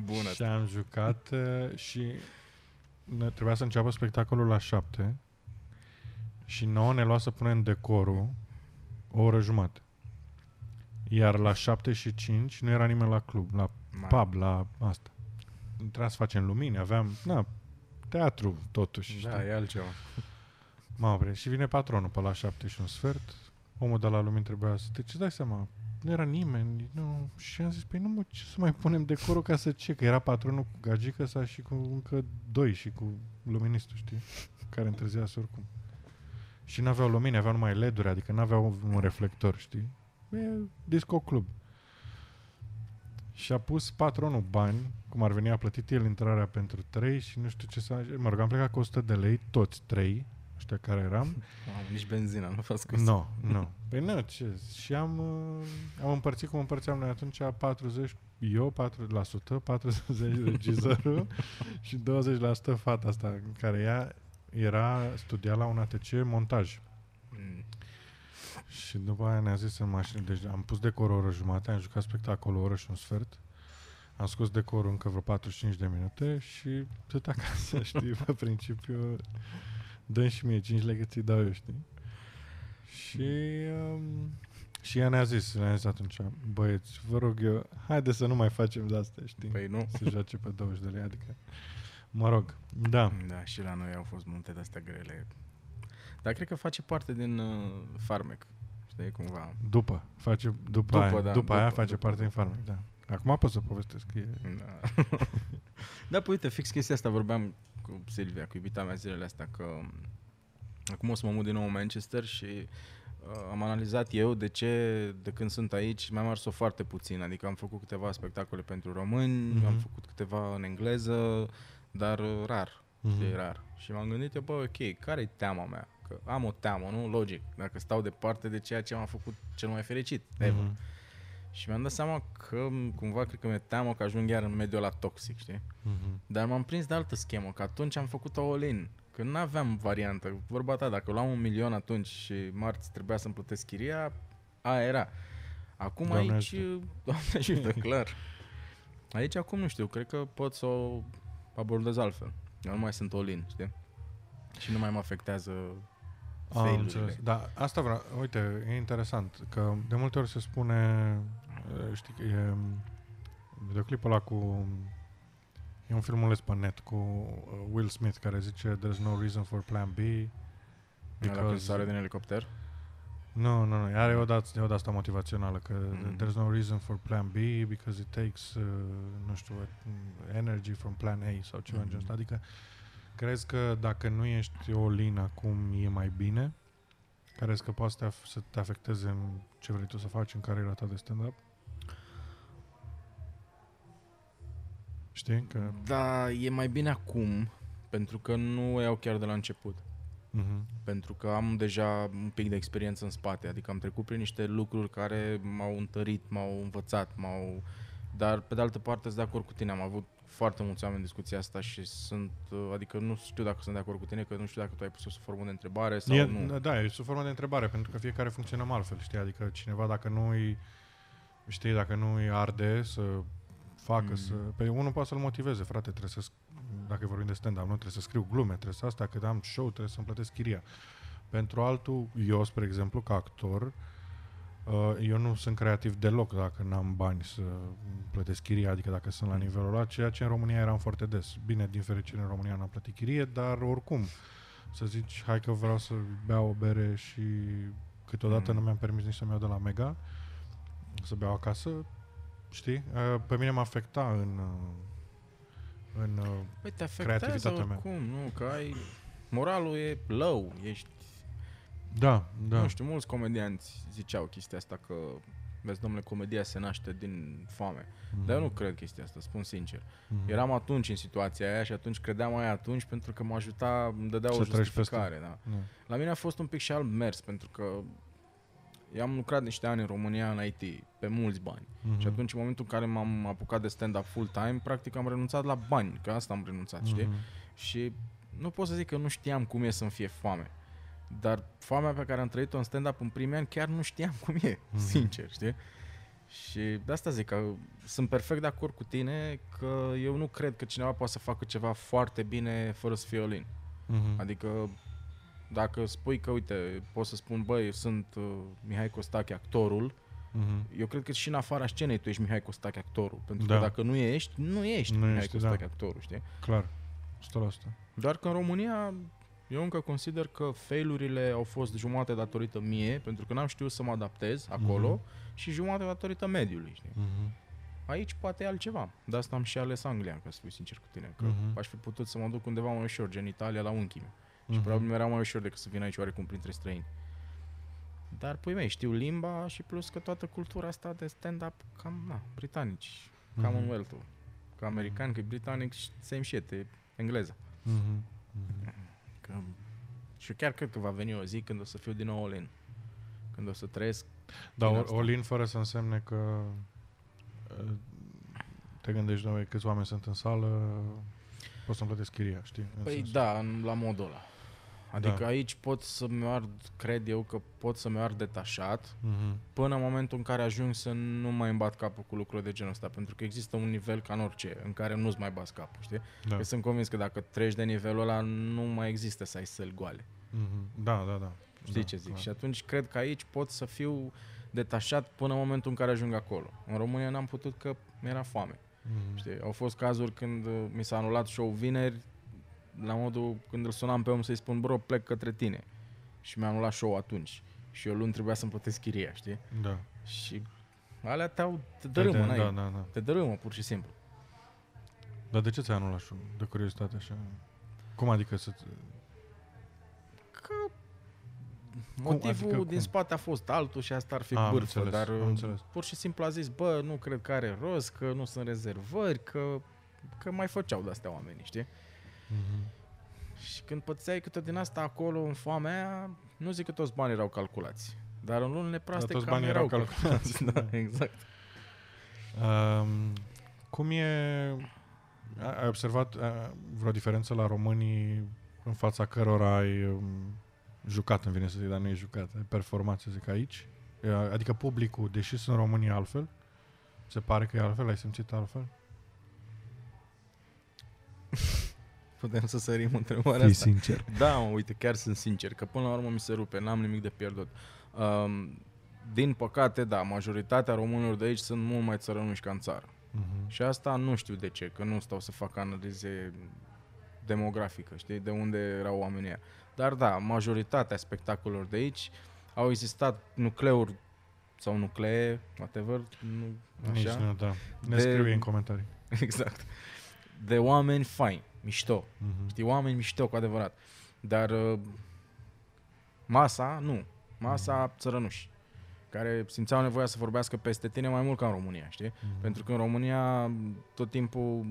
Bună. Și am jucat uh, și ne trebuia să înceapă spectacolul la șapte și nouă ne lua să punem decorul o oră jumate. Iar la șapte și cinci nu era nimeni la club, la Ma- pub, la asta. Trebuia să facem lumini, aveam, na, teatru totuși. Da, știi? e altceva. Mă opre. Și vine patronul pe la șapte și un sfert. Omul de la lumini trebuia să... Deci îți dai seama, nu era nimeni. Nu. Și am zis, păi nu mă, ce să mai punem decorul ca să ce? Că era patronul cu gagică sa și cu încă doi și cu luministul, știi? Care întârziase oricum. Și n-aveau lumini, aveau numai LED-uri, adică n-aveau un reflector, știi? E disco club. Și a pus patronul bani, cum ar veni, a plătit el intrarea pentru trei și nu știu ce să... Mă rog, am plecat cu 100 de lei, toți trei, ăștia care eram. *laughs* Mamă, nici benzina nu f-a scos. Nu, nu. Păi nu, ce? Și am, uh, am împărțit cum împărțeam noi atunci 40, eu 4%, 40 regizorul *laughs* și 20% fata asta care ea era studia la un ATC montaj. Mm. Și după aia ne-a zis în mașină, deci am pus decorul o oră jumate, am jucat spectacolul o oră și un sfert, am scos decorul încă vreo 45 de minute și tot acasă, *laughs* știi, pe principiu, dă și mie 5 lei că ți dau eu, știi? Și, um, și ea ne-a zis, ne-a zis atunci, băieți, vă rog eu, haide să nu mai facem de astea, știi? Păi nu. Să joace pe 20 de lei, adică, mă rog, da. Da, și la noi au fost multe de-astea grele. Dar cred că face parte din uh, farmec. Știi, cumva. După, face, după, După, aia, da, după, aia după, face după, parte din după. farmec, da. Acum pot să povestesc, că e... Da. *laughs* da, păi uite, fix chestia asta vorbeam cu Silvia, cu iubita mea zilele astea, că um, acum o să mă mut din nou în Manchester și uh, am analizat eu de ce, de când sunt aici, mi-am ars-o foarte puțin. Adică am făcut câteva spectacole pentru români, Mhm. am făcut câteva în engleză, dar uh, rar. Mhm. Mm-hmm. E rar. Și m-am gândit eu, bă, ok, care e teama mea? Că am o teamă, nu? Logic. Dacă stau departe de ceea ce m-a făcut cel mai fericit ever. Mhm. Și mi-am dat seama că cumva cred că mi-e teamă că ajung iar în mediul ăla toxic, știi? Mhm. Dar m-am prins de altă schemă, că atunci am făcut-o all-in. Că nu aveam variantă. Vorba ta, dacă luam un milion atunci și marți trebuia să-mi plătesc chiria, aia era. Acum Doamne aici, ajută. *laughs* doamne ajută, clar. Aici acum nu știu, cred că pot să o abordez altfel. Eu nu mai sunt all-in, știi? Și nu mai mă afectează Am fail-urile. înțeles. Da, asta vreau. Uite, e interesant că de multe ori se spune, uh, știi, că e um, videoclipul ăla cu e un filmuleț pe net cu uh, Will Smith care zice There's no reason for plan B Ăla când sare din elicopter. Nu, nu, nu. Are o dată, e o dată motivațională că Mhm. there's no reason for plan B because it takes, uh, nu știu, uh, energy from plan A sau ceva în genul ăsta. Mhm. Adică crezi că dacă nu ești o lin acum e mai bine? Crezi că poate să te, af- să te afecteze în ce vrei tu să faci în cariera ta de stand-up? Știi? Că... Da, e mai bine acum, pentru că nu o iau chiar de la început. Mhm. Pentru că am deja un pic de experiență în spate, adică am trecut prin niște lucruri care m-au întărit, m-au învățat, m-au... Dar, pe de altă parte, sunt de acord cu tine, am avut foarte mulți oameni în discuția asta și sunt, uh, adică nu știu dacă sunt de acord cu tine, că nu știu dacă tu ai pus o formă de întrebare sau E, nu. Da, e sub formă de întrebare, pentru că fiecare funcționăm altfel, știi? Adică cineva dacă nu îi, știi, dacă nu îi arde să facă, Mm. mm. să... Pe unul poate să-l motiveze, frate, trebuie să, sc- dacă vorbim de stand-up, nu trebuie să scriu glume, trebuie să asta, că am show, trebuie să-mi plătesc chiria. Pentru altul, eu, spre exemplu, ca actor, uh, eu nu sunt creativ deloc dacă n-am bani să plătesc chiria, adică dacă sunt la nivelul ăla, ceea ce în România eram foarte des. Bine, din fericire în România n-am plătit chirie, dar oricum, să zici, hai că vreau să beau o bere și câteodată Mm. nu mi-am permis nici să-mi iau de la Mega, să beau acasă, știi? Uh, Pe mine m-a afecta în, uh, în uh, Păi te afectează creativitatea mea. oricum, nu? Că ai... Moralul e low, ești... da, da. Nu știu, mulți comedianți ziceau chestia asta că Vezi, domnule, comedia se naște din foame. Mhm. Dar eu nu cred chestia asta, spun sincer. Mhm. Eram atunci în situația aia și atunci credeam aia atunci pentru că mă ajuta, îmi dădea Să o treci peste. justificare. Da. Nu. La mine a fost un pic și alt mers, pentru că eu am lucrat niște ani în România în IT, pe mulți bani. Mhm. Și atunci, în momentul în care m-am apucat de stand-up full-time, practic am renunțat la bani, că asta am renunțat, știi? Mhm. Și nu pot să zic că nu știam cum e să-mi fie foame. Dar foamea pe care am trăit-o în stand-up în primii ani chiar nu știam cum e, Mhm. sincer, știi? Și de asta zic că sunt perfect de acord cu tine că eu nu cred că cineva poate să facă ceva foarte bine fără să fie olin. Mhm. Adică dacă spui că, uite, pot să spun, băi, sunt uh, Mihai Costache, actorul, Mhm. eu cred că și în afara scenei tu ești Mihai Costache, actorul. Pentru Da. că dacă nu ești, nu ești Nu Mihai ești, Costache, da. actorul, știi? Clar. 100%. Doar că în România eu încă consider că failurile au fost jumate datorită mie, pentru că n-am știut să mă adaptez acolo, Mhm. și jumate datorită mediului, știi? Mhm. Aici poate e altceva. De asta am și ales Anglia, ca să fiu sincer cu tine. Că Mhm. aș fi putut să mă duc undeva mai ușor, gen Italia, la unchii mei. Și Mhm. probabil mi-era mai ușor decât să vin aici oarecum printre străini. Dar, păi mei, știu limba și plus că toată cultura asta de stand-up, cam, na, britanici, Mhm. Commonwealth-ul. Că american, că e britanic, same shit, e engleză. Mhm. Mhm. Că, și eu chiar cred că va veni o zi când o să fiu din nou all Când o să trăiesc Da, Din o- asta. all-in fără să însemne că uh, te gândești, noi câți oameni sunt în sală, poți să-mi plătesc chiria, știi? În Păi sensul. da, în- la modul ăla. Adică Da. aici pot să-mi ard, cred eu că pot să-mi ard detașat Mhm. până în momentul în care ajung să nu mai îmi bat capul cu lucruri de genul ăsta, pentru că există un nivel ca în orice, în care nu-ți mai bați capul, știi? Da. Eu sunt convins că dacă treci de nivelul ăla, nu mai există să ai săli goale. Mhm. Da, da, da. Știi da, ce zic? clar. Și atunci cred că aici pot să fiu detașat până în momentul în care ajung acolo. În România n-am putut că mi-era foame. Mhm. Știi? Au fost cazuri când uh, mi s-a anulat show vineri, la modul când îl sunam pe om să-i spun, bro, plec către tine. Și mi-a anulat show atunci. Și eu luni trebuia să-mi plătesc chiria, știi? Da. Și alea te-au, te dărâmă, da, n-ai? da, da, da. Te dărâmă, pur și simplu. Dar de ce ți-ai anulat show? De curiozitate așa? Cum adică să... Că motivul adică din cum? spate a fost altul și asta ar fi Ah, am bârfă, înțeles, dar am uh, înțeles. pur și simplu a zis, bă, nu cred că are rost, că nu sunt rezervări, că, că mai făceau de-astea oamenii, știi? Mhm. Și când pățeai câte din asta acolo în foamea aia, nu zic că toți banii erau calculați. Dar în lunile proaste toți cam banii erau erau calculați. *laughs* da, Da. exact. Um, cum e... a- Ai observat uh, vreo diferență la românii în fața cărora ai um, jucat, îmi vine să zic, dar nu e jucat, ai performat, să zic, aici? Uh, Adică publicul, deși sunt în România altfel, se pare că e altfel, ai simțit altfel? *laughs* Putem să sărim întrebarea Fii asta. sincer. Da, mă, uite, chiar sunt sincer, că până la urmă mi se rupe, n-am nimic de pierdut. Um, din păcate, da, majoritatea românilor de aici sunt mult mai țărănuși ca în țară. Mhm. Și asta nu știu de ce, că nu stau să fac analize demografică, știi, de unde erau oamenii ăia. Dar da, majoritatea spectacolelor de aici au existat nucleuri sau nuclee, whatever, nu, Nici așa, nu, da. Ne De- scrie în comentarii. *laughs* exact, de oameni faini, mișto, Mhm. știi, oameni mișto cu adevărat. Dar uh, masa, nu, masa țărănuși, care simțeau nevoia să vorbească peste tine mai mult ca în România, știi? Mhm. Pentru că în România tot timpul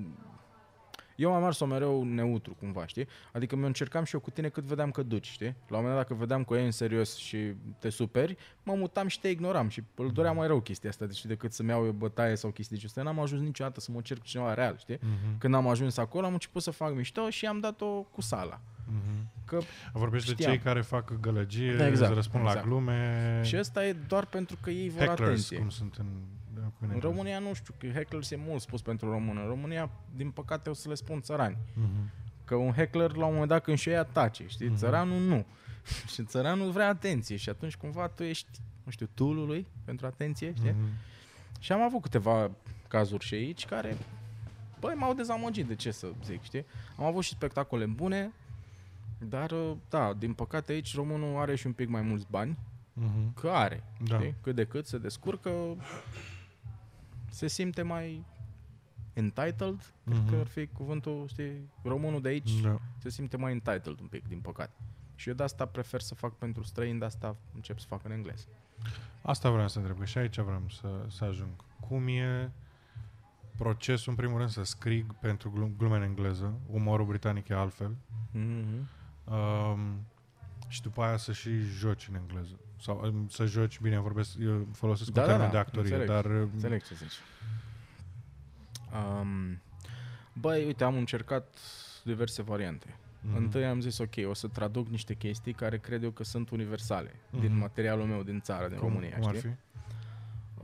eu am mers-o mereu neutru cumva, știi? Adică mi încercam și eu cu tine cât vedeam că duci, știi? La un moment dat dacă vedeam că e în serios și te superi, mă mutam și te ignoram și îl doream mai rău chestia asta, deci decât să-mi iau eu bătaie sau chestii de genul ăsta. N-am ajuns niciodată să mă cer cu cineva real, știi? Mhm. Când am ajuns acolo, am început să fac mișto și am dat-o cu sala. Mhm. Că Vorbești de Știam. cei care fac gălăgie, Da, exact, îți răspund la exact. glume. și ăsta e doar pentru că ei vor hecklers, atenție. cum sunt în, în În engleză. România nu știu, că hecklers e mult spus pentru română. În România, din păcate, o să le spun țărani. Mhm. Că un heckler, la un moment dat, când și ea tace, știi? Mhm. Țăranul nu. *laughs* și țăranul vrea atenție și atunci cumva tu ești, nu știu, tool lui pentru atenție, știi? Mhm. Și am avut câteva cazuri și aici care, băi, m-au dezamăgit, de ce să zic, știi? Am avut și spectacole bune, dar, uh, da, din păcate aici românul are și un pic mai mulți bani, Mhm. că are, Da. știi? Cât de cât se descurcă, se simte mai entitled, cred că Mhm. ar fi cuvântul, știi, românul de aici Da. se simte mai entitled un pic, din păcate. Și eu de asta prefer să fac pentru străini, de asta încep să fac în engleză. Asta vreau să întreb, că și aici vreau să, să ajung. Cum e procesul, în primul rând, să scrii pentru glum, glume în engleză, umorul britanic e altfel, Mm-hmm. um, și după aia să și joci în engleză. Sau um, să joci, bine, vorbesc, eu folosesc Da, un da, termen da, de actorie, înțeleg, dar um, Înțeleg ce zici. Um, băi, uite, am încercat diverse variante. mhm. Întâi am zis, ok, o să traduc niște chestii care cred eu că sunt universale Mhm. din materialul meu din țară, din cum, România, cum ar știi? fi?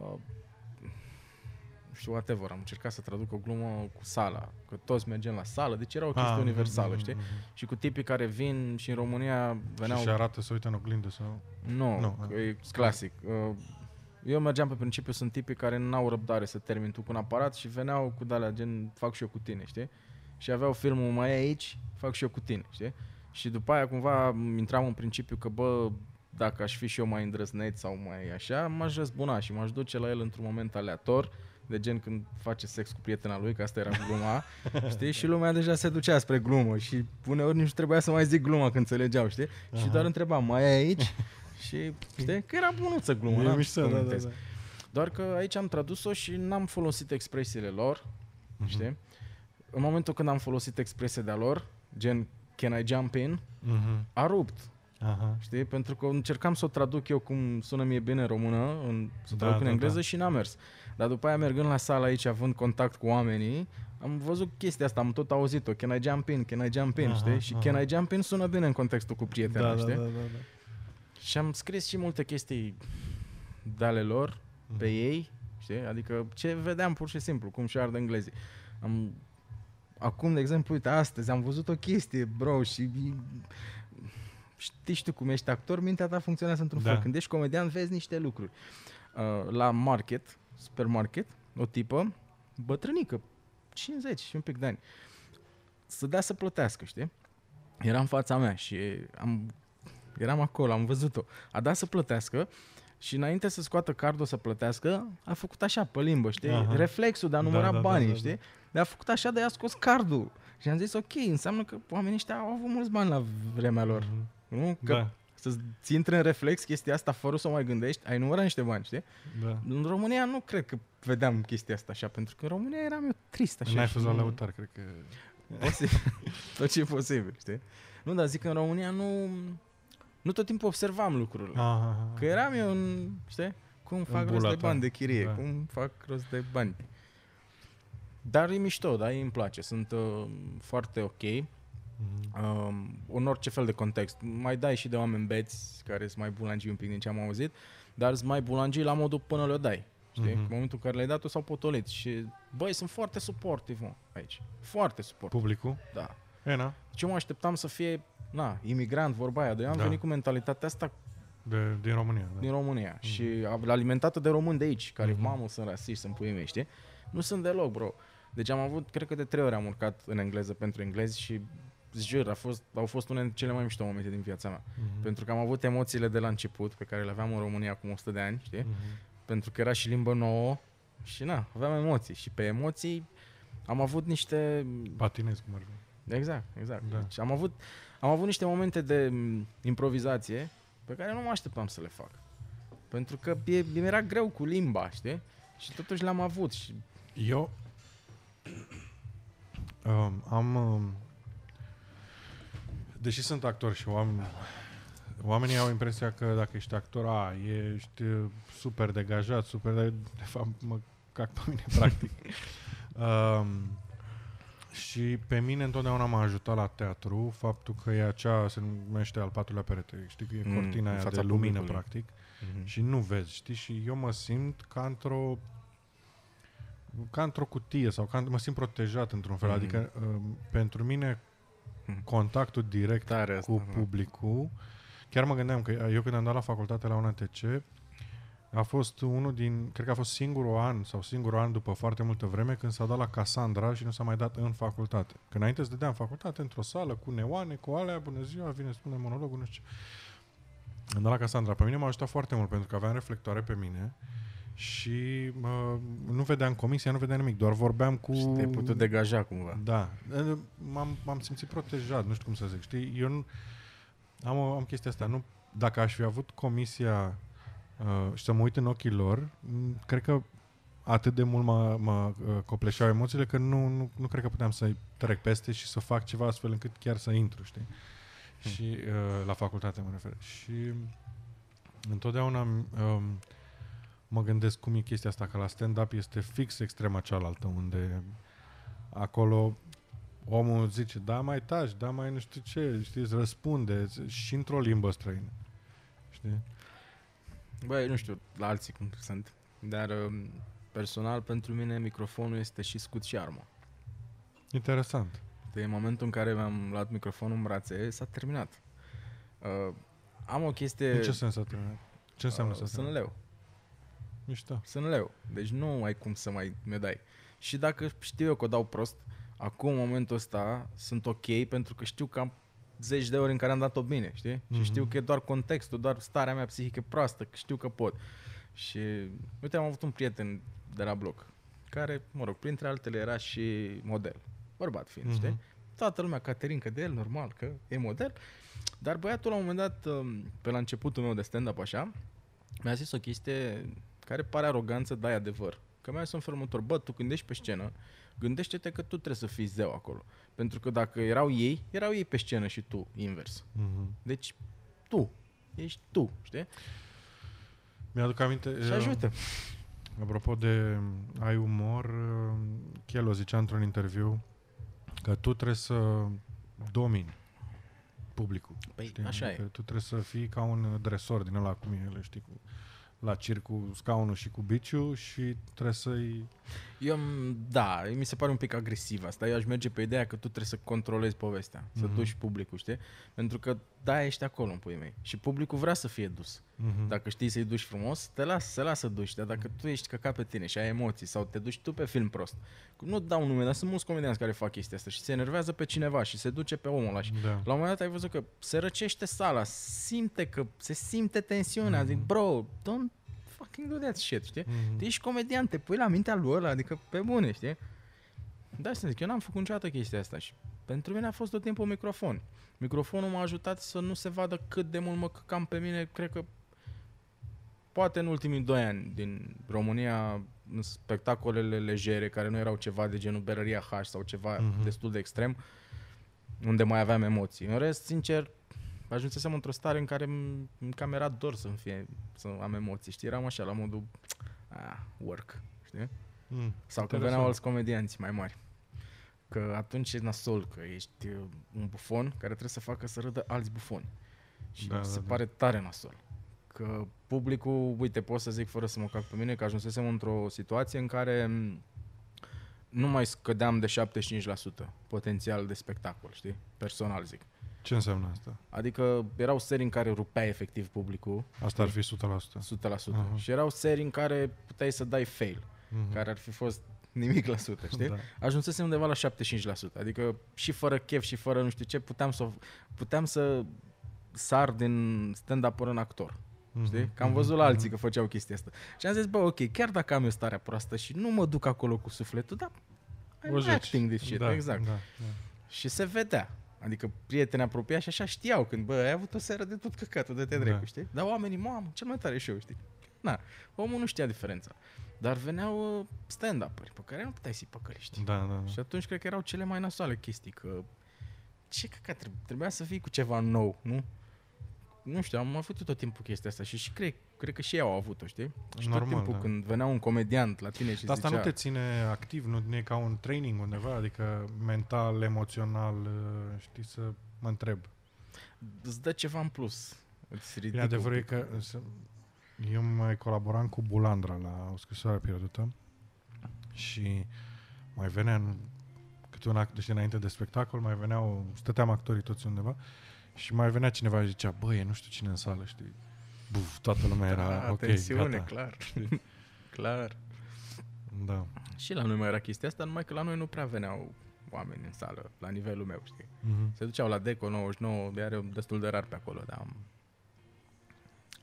Uh, nu știu, whatever, am încercat să traduc o glumă cu sala, că toți mergem la sală, deci era o chestie Ah, universală, mhm, știi? mhm. Și cu tipii care vin și în România veneau... Și, și arată să uită în oglindă sau... Nu, Nu, no, e clasic. Uh, Eu mergeam pe principiu, sunt tipii care n-au răbdare să termin tu cu un aparat și veneau cu dalea gen, fac și eu cu tine, știi? Și aveau filmul mai e aici, fac și eu cu tine, știi? Și după aia cumva m- intram în principiu că, bă, dacă aș fi și eu mai îndrăzneț sau mai așa, m-aș răzbuna și m-aș duce la el într-un moment aleator, de gen când face sex cu prietena lui, că asta era gluma, știi? Și lumea deja se ducea spre glumă și uneori nici nu trebuia să mai zic gluma când înțelegeau, știi? Și Aha. doar întrebam, mai e aici? și știi? Că era bunuță gluma, E n-am mișto, să da, da, comentez. da. Doar că aici am tradus-o și n-am folosit expresiile lor, Mhm. știi? În momentul când am folosit expresia de-a lor, gen can I jump in, Mhm. a rupt, Aha. știi? Pentru că încercam să o traduc eu cum sună mie bine în română, în, să o traduc Da, în da, engleză da. și n-a mers. Dar după aia mergând la sală aici, având contact cu oamenii, am văzut chestia asta, am tot auzit-o, can I jump in, can I jump in, Aha, știi? Și aha. can I jump in sună bine în contextul cu prietena, Da, da, știi? da, da, da. Și am scris și multe chestii de ale lor, pe Mhm. ei, știi? Adică ce vedeam pur și simplu, cum și ard englezii. Am, acum, de exemplu, uite, astăzi am văzut o chestie, bro, și știi, știu cum ești actor, mintea ta funcționează într-un Da. fel. Când ești comedian, vezi niște lucruri. Uh, la market, supermarket, o tipă, bătrânică, 50 și un pic de ani, să dea să plătească, știi? Era în fața mea și am, eram acolo, am văzut-o. A dat să plătească și înainte să scoată cardul să plătească, a făcut așa pe limbă, știi? Aha. Reflexul de a Da, număra da, da, banii, da, da. știi? De a făcut așa de a scos cardul. Și am zis, ok, înseamnă că oamenii ăștia au avut mulți bani la vremea lor. Mhm. Nu? Că Da, să-ți intre în reflex chestia asta fără să o mai gândești, ai numărat niște bani, știi? da. În România nu cred că vedeam chestia asta așa, pentru că în România eram eu trist așa. N-ai și fost la nu- lăutar, cred că... Posibil. *laughs* tot ce e posibil, știi? Nu, dar zic că în România nu... Nu tot timpul observam lucrurile. Aha, aha. Că eram eu în, știi? Cum fac rost bula de ta. bani de chirie, Da. cum fac rost de bani. Dar e mișto, da, îmi place. Sunt uh, foarte ok. Mhm. Um, în orice fel de context. Mai dai și de oameni beți, care sunt mai bulangi un pic din ce am auzit, dar sunt mai bulangii la modul până le dai. Știi? Mhm. În momentul în care le-ai dat-o s-au potolit și băi, sunt foarte suportiv mă, aici. Foarte suportiv. Publicul? Da. E, na, Ce mă așteptam să fie, na, imigrant, vorba aia, de eu am Da. venit cu mentalitatea asta de, din România. Da. din România și alimentată de români de aici, care, Mhm. mamă, sunt rasiști, sunt puii mei, știi? Nu sunt deloc, bro. Deci am avut, cred că de trei ori am urcat în engleză pentru englezi și jur, a fost, au fost unele dintre cele mai mișto momente din viața mea. Mhm. Pentru că am avut emoțiile de la început, pe care le aveam în România acum 100 de ani, știi? Mhm. Pentru că era și limbă nouă și na, aveam emoții. Și pe emoții am avut niște... Patinez, cum ar fi. Exact, exact. Da. Deci am avut, am avut niște momente de m, improvizație pe care nu mă așteptam să le fac. Pentru că e, mi era greu cu limba, știi? Și totuși le-am avut și Eu *clears throat* um, am... Um, deși sunt actor și oameni, oamenii au impresia că dacă ești actor, a, ești uh, super degajat, super... De, de fapt, mă cac pe mine, *laughs* practic. um, și pe mine întotdeauna m-a ajutat la teatru faptul că e acea, se numește al patrulea perete, știi că e Mm, cortina în aia fața de lumină, publicului. practic și nu vezi, știi? Și eu mă simt ca într-o ca într-o cutie sau ca, mă simt protejat într-un fel. Mhm. Adică um, pentru mine Mhm. Contactul direct tare asta. cu da. publicul, chiar mă gândeam că eu când am dat la facultate la UNTC, a fost unul din, cred că a fost singurul an sau singurul an după foarte multă vreme când s-a dat la Cassandra și nu s-a mai dat în facultate. Când înainte să dădea în facultate, într-o sală, cu neoane, cu alea, bună ziua, vine, spune monologul, nu știu ce. Am dat la Cassandra. Pe mine m-a ajutat foarte mult pentru că aveam reflectoare pe mine și mă, nu vedeam comisia, nu vedeam nimic, doar vorbeam cu... Și te-ai putut degaja cumva. Da. M-am, m-am simțit protejat, nu știu cum să zic. Știi, eu nu, am, o- am chestia asta. Nu, dacă aș fi avut comisia uh, și să mă uit în ochii lor, m, cred că atât de mult mă, mă uh, copleșeau emoțiile că nu, nu, nu cred că puteam să trec peste și să fac ceva astfel încât chiar să intru, știi? Hmm. Și uh, la facultate mă refer. Și întotdeauna um, mă gândesc cum e chestia asta, că la stand-up este fix extrema cealaltă, unde acolo omul zice, da, mai taci, da, mai nu știu ce, știi, îți răspunde și într-o limbă străină. Știi? Băi, nu știu la alții cum sunt, dar um, personal pentru mine microfonul este și scut și armă. Interesant. De momentul în care mi-am luat microfonul în brațe, s-a terminat. Uh, am o chestie... În ce sens a terminat? Ce înseamnă uh, să Sunt terminat? leu. Mișto. Sunt leu. Deci nu ai cum să mai mi dai. Și dacă știu eu că o dau prost, acum în momentul ăsta sunt ok pentru că știu că am zeci de ori în care am dat-o bine, știi? Mhm. Și știu că e doar contextul, doar starea mea psihică proastă, că știu că pot. Și uite, am avut un prieten de la bloc, care, mă rog, printre altele era și model. Bărbat fiind, Mhm. știi? Toată lumea caterincă de el, normal, că e model. Dar băiatul la un moment dat, um, pe la începutul meu de stand-up așa, mi-a zis o chestie care pare aroganță, dar e adevăr. Că mi-a zis în felul următor, bă, tu când ești pe scenă, gândește-te că tu trebuie să fii zeu acolo. Pentru că dacă erau ei, erau ei pe scenă și tu, invers. Mhm. Deci, tu, ești tu, știi? Mi-aduc aminte... Și uh, ajută. Apropo de ai umor, uh, Chelo zicea într-un interviu că tu trebuie să domini publicul. Păi, știi? așa Adică e. Tu trebuie să fii ca un dresor din ăla cum e, el, știi, cu, la circ cu scaunul și cu biciu și trebuie să-i... Eu, am- da, mi se pare un pic agresiv asta. Eu aș merge pe ideea că tu trebuie să controlezi povestea, să Mhm. duci publicul, știi? Pentru că, da, ești acolo în puii mei. Și publicul vrea să fie dus. Mhm. Dacă știi să-i duci frumos, te lasă, se lasă duci. Dar dacă tu ești căcat pe tine și ai emoții sau te duci tu pe film prost, nu dau nume, dar sunt mulți comedianți care fac chestia asta și se enervează pe cineva și se duce pe omul ăla și Da. la un moment dat ai văzut că se răcește sala, simte că se simte tensiunea, Mhm. zic, bro, don't fucking do that shit, știi? Mhm. Tu ești comedian, te pui la mintea lui ăla, adică pe bune, știi? Da, să zic, eu n-am făcut niciodată chestia asta și pentru mine a fost tot timpul un microfon. Microfonul m-a ajutat să nu se vadă cât de mult mă căcam pe mine, cred că poate în ultimii doi ani din România, în spectacolele legere, care nu erau ceva de genul Berăria H sau ceva Mhm. destul de extrem, unde mai aveam emoții. În rest, sincer, ajunsesem într-o stare în care m- cam era dor să fie, să am emoții, știi? Eram așa, la modul, ah, work, știi? Mm. Sau când Interesant. veneau alți comedianți mai mari. Că atunci e nasol, că ești uh, un bufon care trebuie să facă să râdă alți bufoni. Și Da, da, se da, da, da. pare tare nasol. Că publicul, uite, pot să zic fără să mă cac pe mine, că ajunsesem într-o situație în care m, nu mai scădeam de 75% potențial de spectacol, știi? Personal zic. Ce înseamnă asta? Adică erau serii în care rupea efectiv publicul, Asta ar fi 100%. 100%. Aha. Și erau serii în care puteai să dai fail, Mhm. care ar fi fost nimic la sută, știi? Da. Ajunsesem undeva la 75%. Adică și fără chef și fără nu știu ce, puteam să, puteam să sar din stand-up până în actor. Știi? Mhm. Că am văzut la Mhm. alții că făceau chestia asta. Și am zis, bă, ok, chiar dacă am eu starea proastă și nu mă duc acolo cu sufletul, dar O I'm joci. acting this shit. Da, exact. Da, da. Și se vedea. Adică prieteni apropiați și așa știau când, bă, ai avut o seară de tot căcatul, de te Da. dracu, știi? Dar oamenii, mamă, cel mai tare show, știi? Na, omul nu știa diferența. Dar veneau uh, stand-up-uri pe care nu puteai să-i păcălești. Da, da, da. Și atunci cred că erau cele mai nasoale chestii, că ce căcat, trebuie, trebuia să fii cu ceva nou, nu? Nu știu, am avut tot timpul chestia asta și, și cred, cred că și ei au avut-o, știi? Și tot Normal, timpul da. când venea un comediant la tine și Dar asta zicea... nu te ține activ, nu e ca un training undeva, adică mental, emoțional, uh, știi, să mă întreb. Îți dă ceva în plus. Îți ridică Bine, un adevărul e pic. că să- eu mai colaboram cu Bulandra la o scrisoare pierdută și mai venea în, câte un act, deci înainte de spectacol, mai veneau, stăteam actorii toți undeva și mai venea cineva și zicea, băi, e nu știu cine în sală, știi? Buf, toată lumea era, Da, ok, tensiune, gata. clar. *laughs* clar. Da. Și la noi mai era chestia asta, numai că la noi nu prea veneau oameni în sală, la nivelul meu, știi? Mhm. Se duceau la Deco 99, de are destul de rar pe acolo, dar am...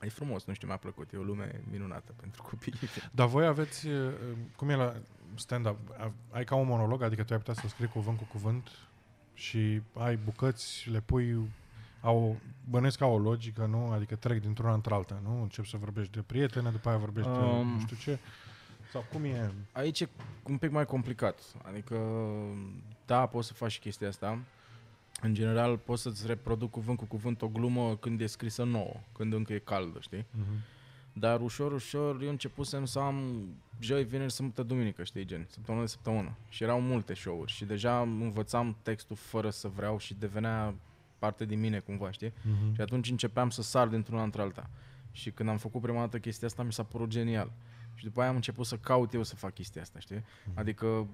E frumos, nu știu, mi-a plăcut. E o lume minunată pentru copii. *laughs* Dar voi aveți, uh, cum e la stand-up, a- ai ca un monolog, adică tu ai putea să scrii cuvânt cu cuvânt și ai bucăți, le pui, au, bănesc ca o logică, nu? Adică trec dintr-una într-alta, nu? Încep să vorbești de prietene, după aia vorbești de Um. nu știu ce. Sau cum e? Aici e un pic mai complicat. Adică, da, poți să faci și chestia asta. În general, poți să-ți reproduc cuvânt cu cuvânt o glumă când e scrisă nouă, când încă e caldă, știi? Mhm. Dar ușor, ușor, eu începusem să am joi, vineri, sâmbătă, duminică, știi, gen, săptămână de săptămână. Și erau multe show-uri și deja învățam textul fără să vreau și devenea parte din mine cumva, știi? Mhm. Și atunci începeam să sar dintr-una într-alta. Și când am făcut prima dată chestia asta, mi s-a părut genial. Și după aia am început să caut eu să fac chestia asta, știi? Adică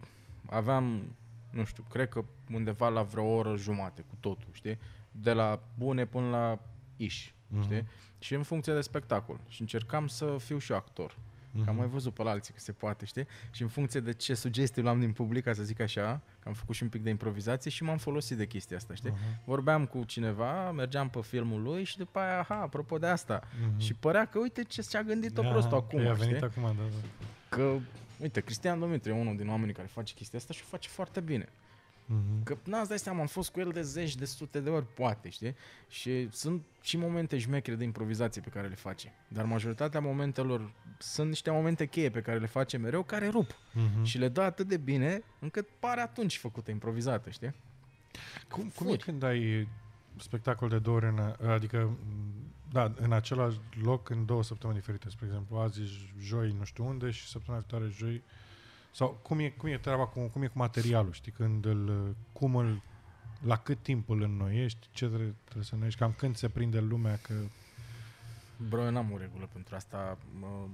aveam, nu știu, cred că undeva la vreo oră jumate cu totul, știi? De la bune până la iși, Mhm. știi? Și în funcție de spectacol. Și încercam să fiu și eu actor. Că am Mhm. mai văzut pe la alții că se poate, știi? Și în funcție de ce sugestii luam din public, ca să zic așa, că am făcut și un pic de improvizație și m-am folosit de chestia asta, știi? Aha. Vorbeam cu cineva, mergeam pe filmul lui și după aia, aha, apropo de asta. Mhm. Și părea că uite ce și-a gândit-o Aha, prostul că acum, i-a venit știi? acum, da, da. Că, uite, Cristian Dumitru e unul din oamenii care face chestia asta și o face foarte bine. Mhm. Că n-ați dai seama, am fost cu el de zeci, de sute de ori, poate, știi? Și sunt și momente jmechere de improvizație pe care le face. Dar majoritatea momentelor sunt niște momente cheie pe care le face mereu, care rup. Mhm. Și le dă atât de bine, încât pare atunci făcută improvizată, știi? Cum, cum e Furi. când ai spectacol de două ori, în, adică, m, da, în același loc, în două săptămâni diferite, spre exemplu, azi e joi nu știu unde și săptămâna viitoare joi, sau cum e, cum e treaba, cu, cum e cu materialul, știi, când îl, cum îl, la cât timp îl înnoiești, ce trebuie, trebuie să înnoiești, cam când se prinde lumea că... Bro, eu n-am o regulă pentru asta. Mă,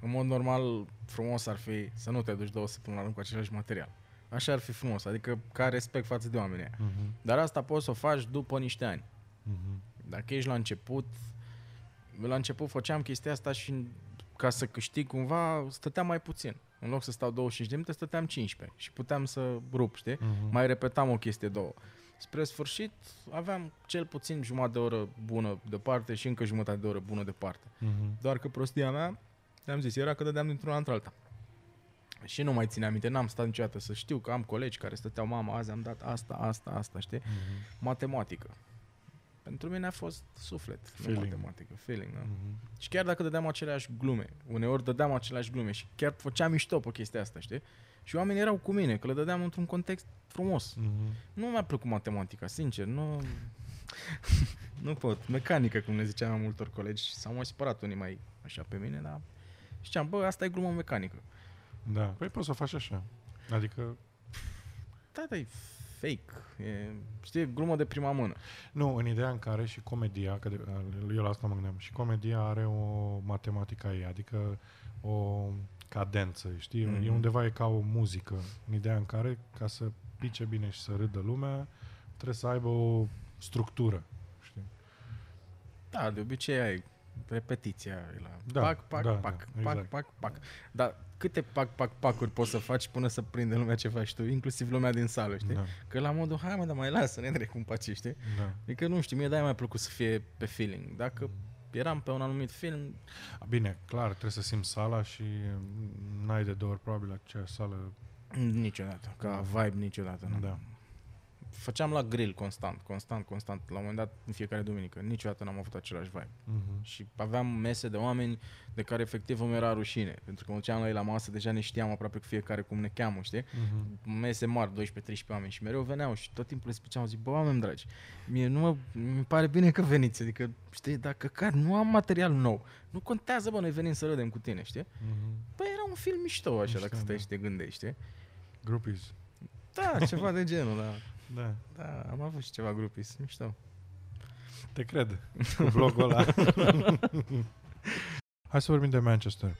în mod normal, frumos ar fi să nu te duci două săptămâni la rând cu același material. Așa ar fi frumos, adică ca respect față de oamenii aia. Uh-huh, Dar asta poți să o faci după niște ani. uh-huh, Dacă ești la început, la început făceam chestia asta și ca să câștig cumva, stăteam mai puțin. În loc să stau 25 de minute, stăteam 15 și puteam să rup, știi? uh-huh. Mai repetam o chestie, două. Spre sfârșit, aveam cel puțin jumătate de oră bună departe și încă jumătate de oră bună departe. uh-huh. Doar că prostia mea, am zis, era că dădeam dintr-una într-alta. Și nu mai țineam minte, n-am stat niciodată să știu că am colegi care stăteau, mama, azi am dat asta, asta, asta, știi? Uh-huh. Matematică. Pentru mine a fost suflet, Feeling. nu matematică, feeling, da? Uh-huh. Și chiar dacă dădeam aceleași glume, uneori dădeam aceleași glume și chiar făceam mișto pe chestia asta, știi? Și oamenii erau cu mine, că le dădeam într-un context frumos. Uh-huh. Nu mi-a plăcut matematica, sincer, nu... *laughs* nu pot. Mecanică, cum ne ziceam mai multor colegi, s-au mai supărat unii mai așa pe mine, dar știam, bă, asta e glumă mecanică. Da, păi poți să o faci așa. Adică, Da, da, e fake, e, știi, e glumă de prima mână. Nu, în ideea în care și comedia, că de, eu la asta mă gândeam, și comedia are o matematică a ei, adică o cadență, știi? Mm-hmm. E Mhm. undeva e ca o muzică, în ideea în care, ca să pice bine și să râdă lumea, trebuie să aibă o structură, știi? Da, de obicei ai repetiția e la Da, pac, pac, da, pac, da, pac, exact. pac, pac. Dar câte pac, pac, pacuri poți să faci până să prinde lumea ce faci tu, inclusiv lumea din sală, știi? Da, Că la modul, hai mă, dar mai lasă, ne trec cum paci, știi? da. Adică nu știu, mie de-aia mi-a plăcut să fie pe feeling. Dacă eram pe un anumit film, Bine, clar, trebuie să simți sala și n-ai de două ori probabil aceeași sală. niciodată, ca vibe niciodată. Nu. Da. Făceam la grill constant, constant, constant, la un moment dat în fiecare duminică. Niciodată n-am avut același vibe. Mm-hmm. Și aveam mese de oameni de care efectiv îmi era rușine. Pentru că mă duceam la ei la masă, deja ne știam aproape cu fiecare cum ne cheamă, știi? Mm-hmm. Mese mari, 12-13 oameni și mereu veneau și tot timpul le ziceam, zic, bă, oameni dragi, mie nu mă, mi pare bine că veniți, adică, știi, dacă car, nu am material nou, nu contează, bă, noi venim să râdem cu tine, știi? Mm-hmm. Păi era un film mișto, așa, Mișto, dacă stai da. și te gândești, știi? Groupies. Da, ceva de genul, da. Da. Da, am avut și ceva grupis, mișto. Te cred. Cu blogul ăla. *laughs* Hai să vorbim de Manchester.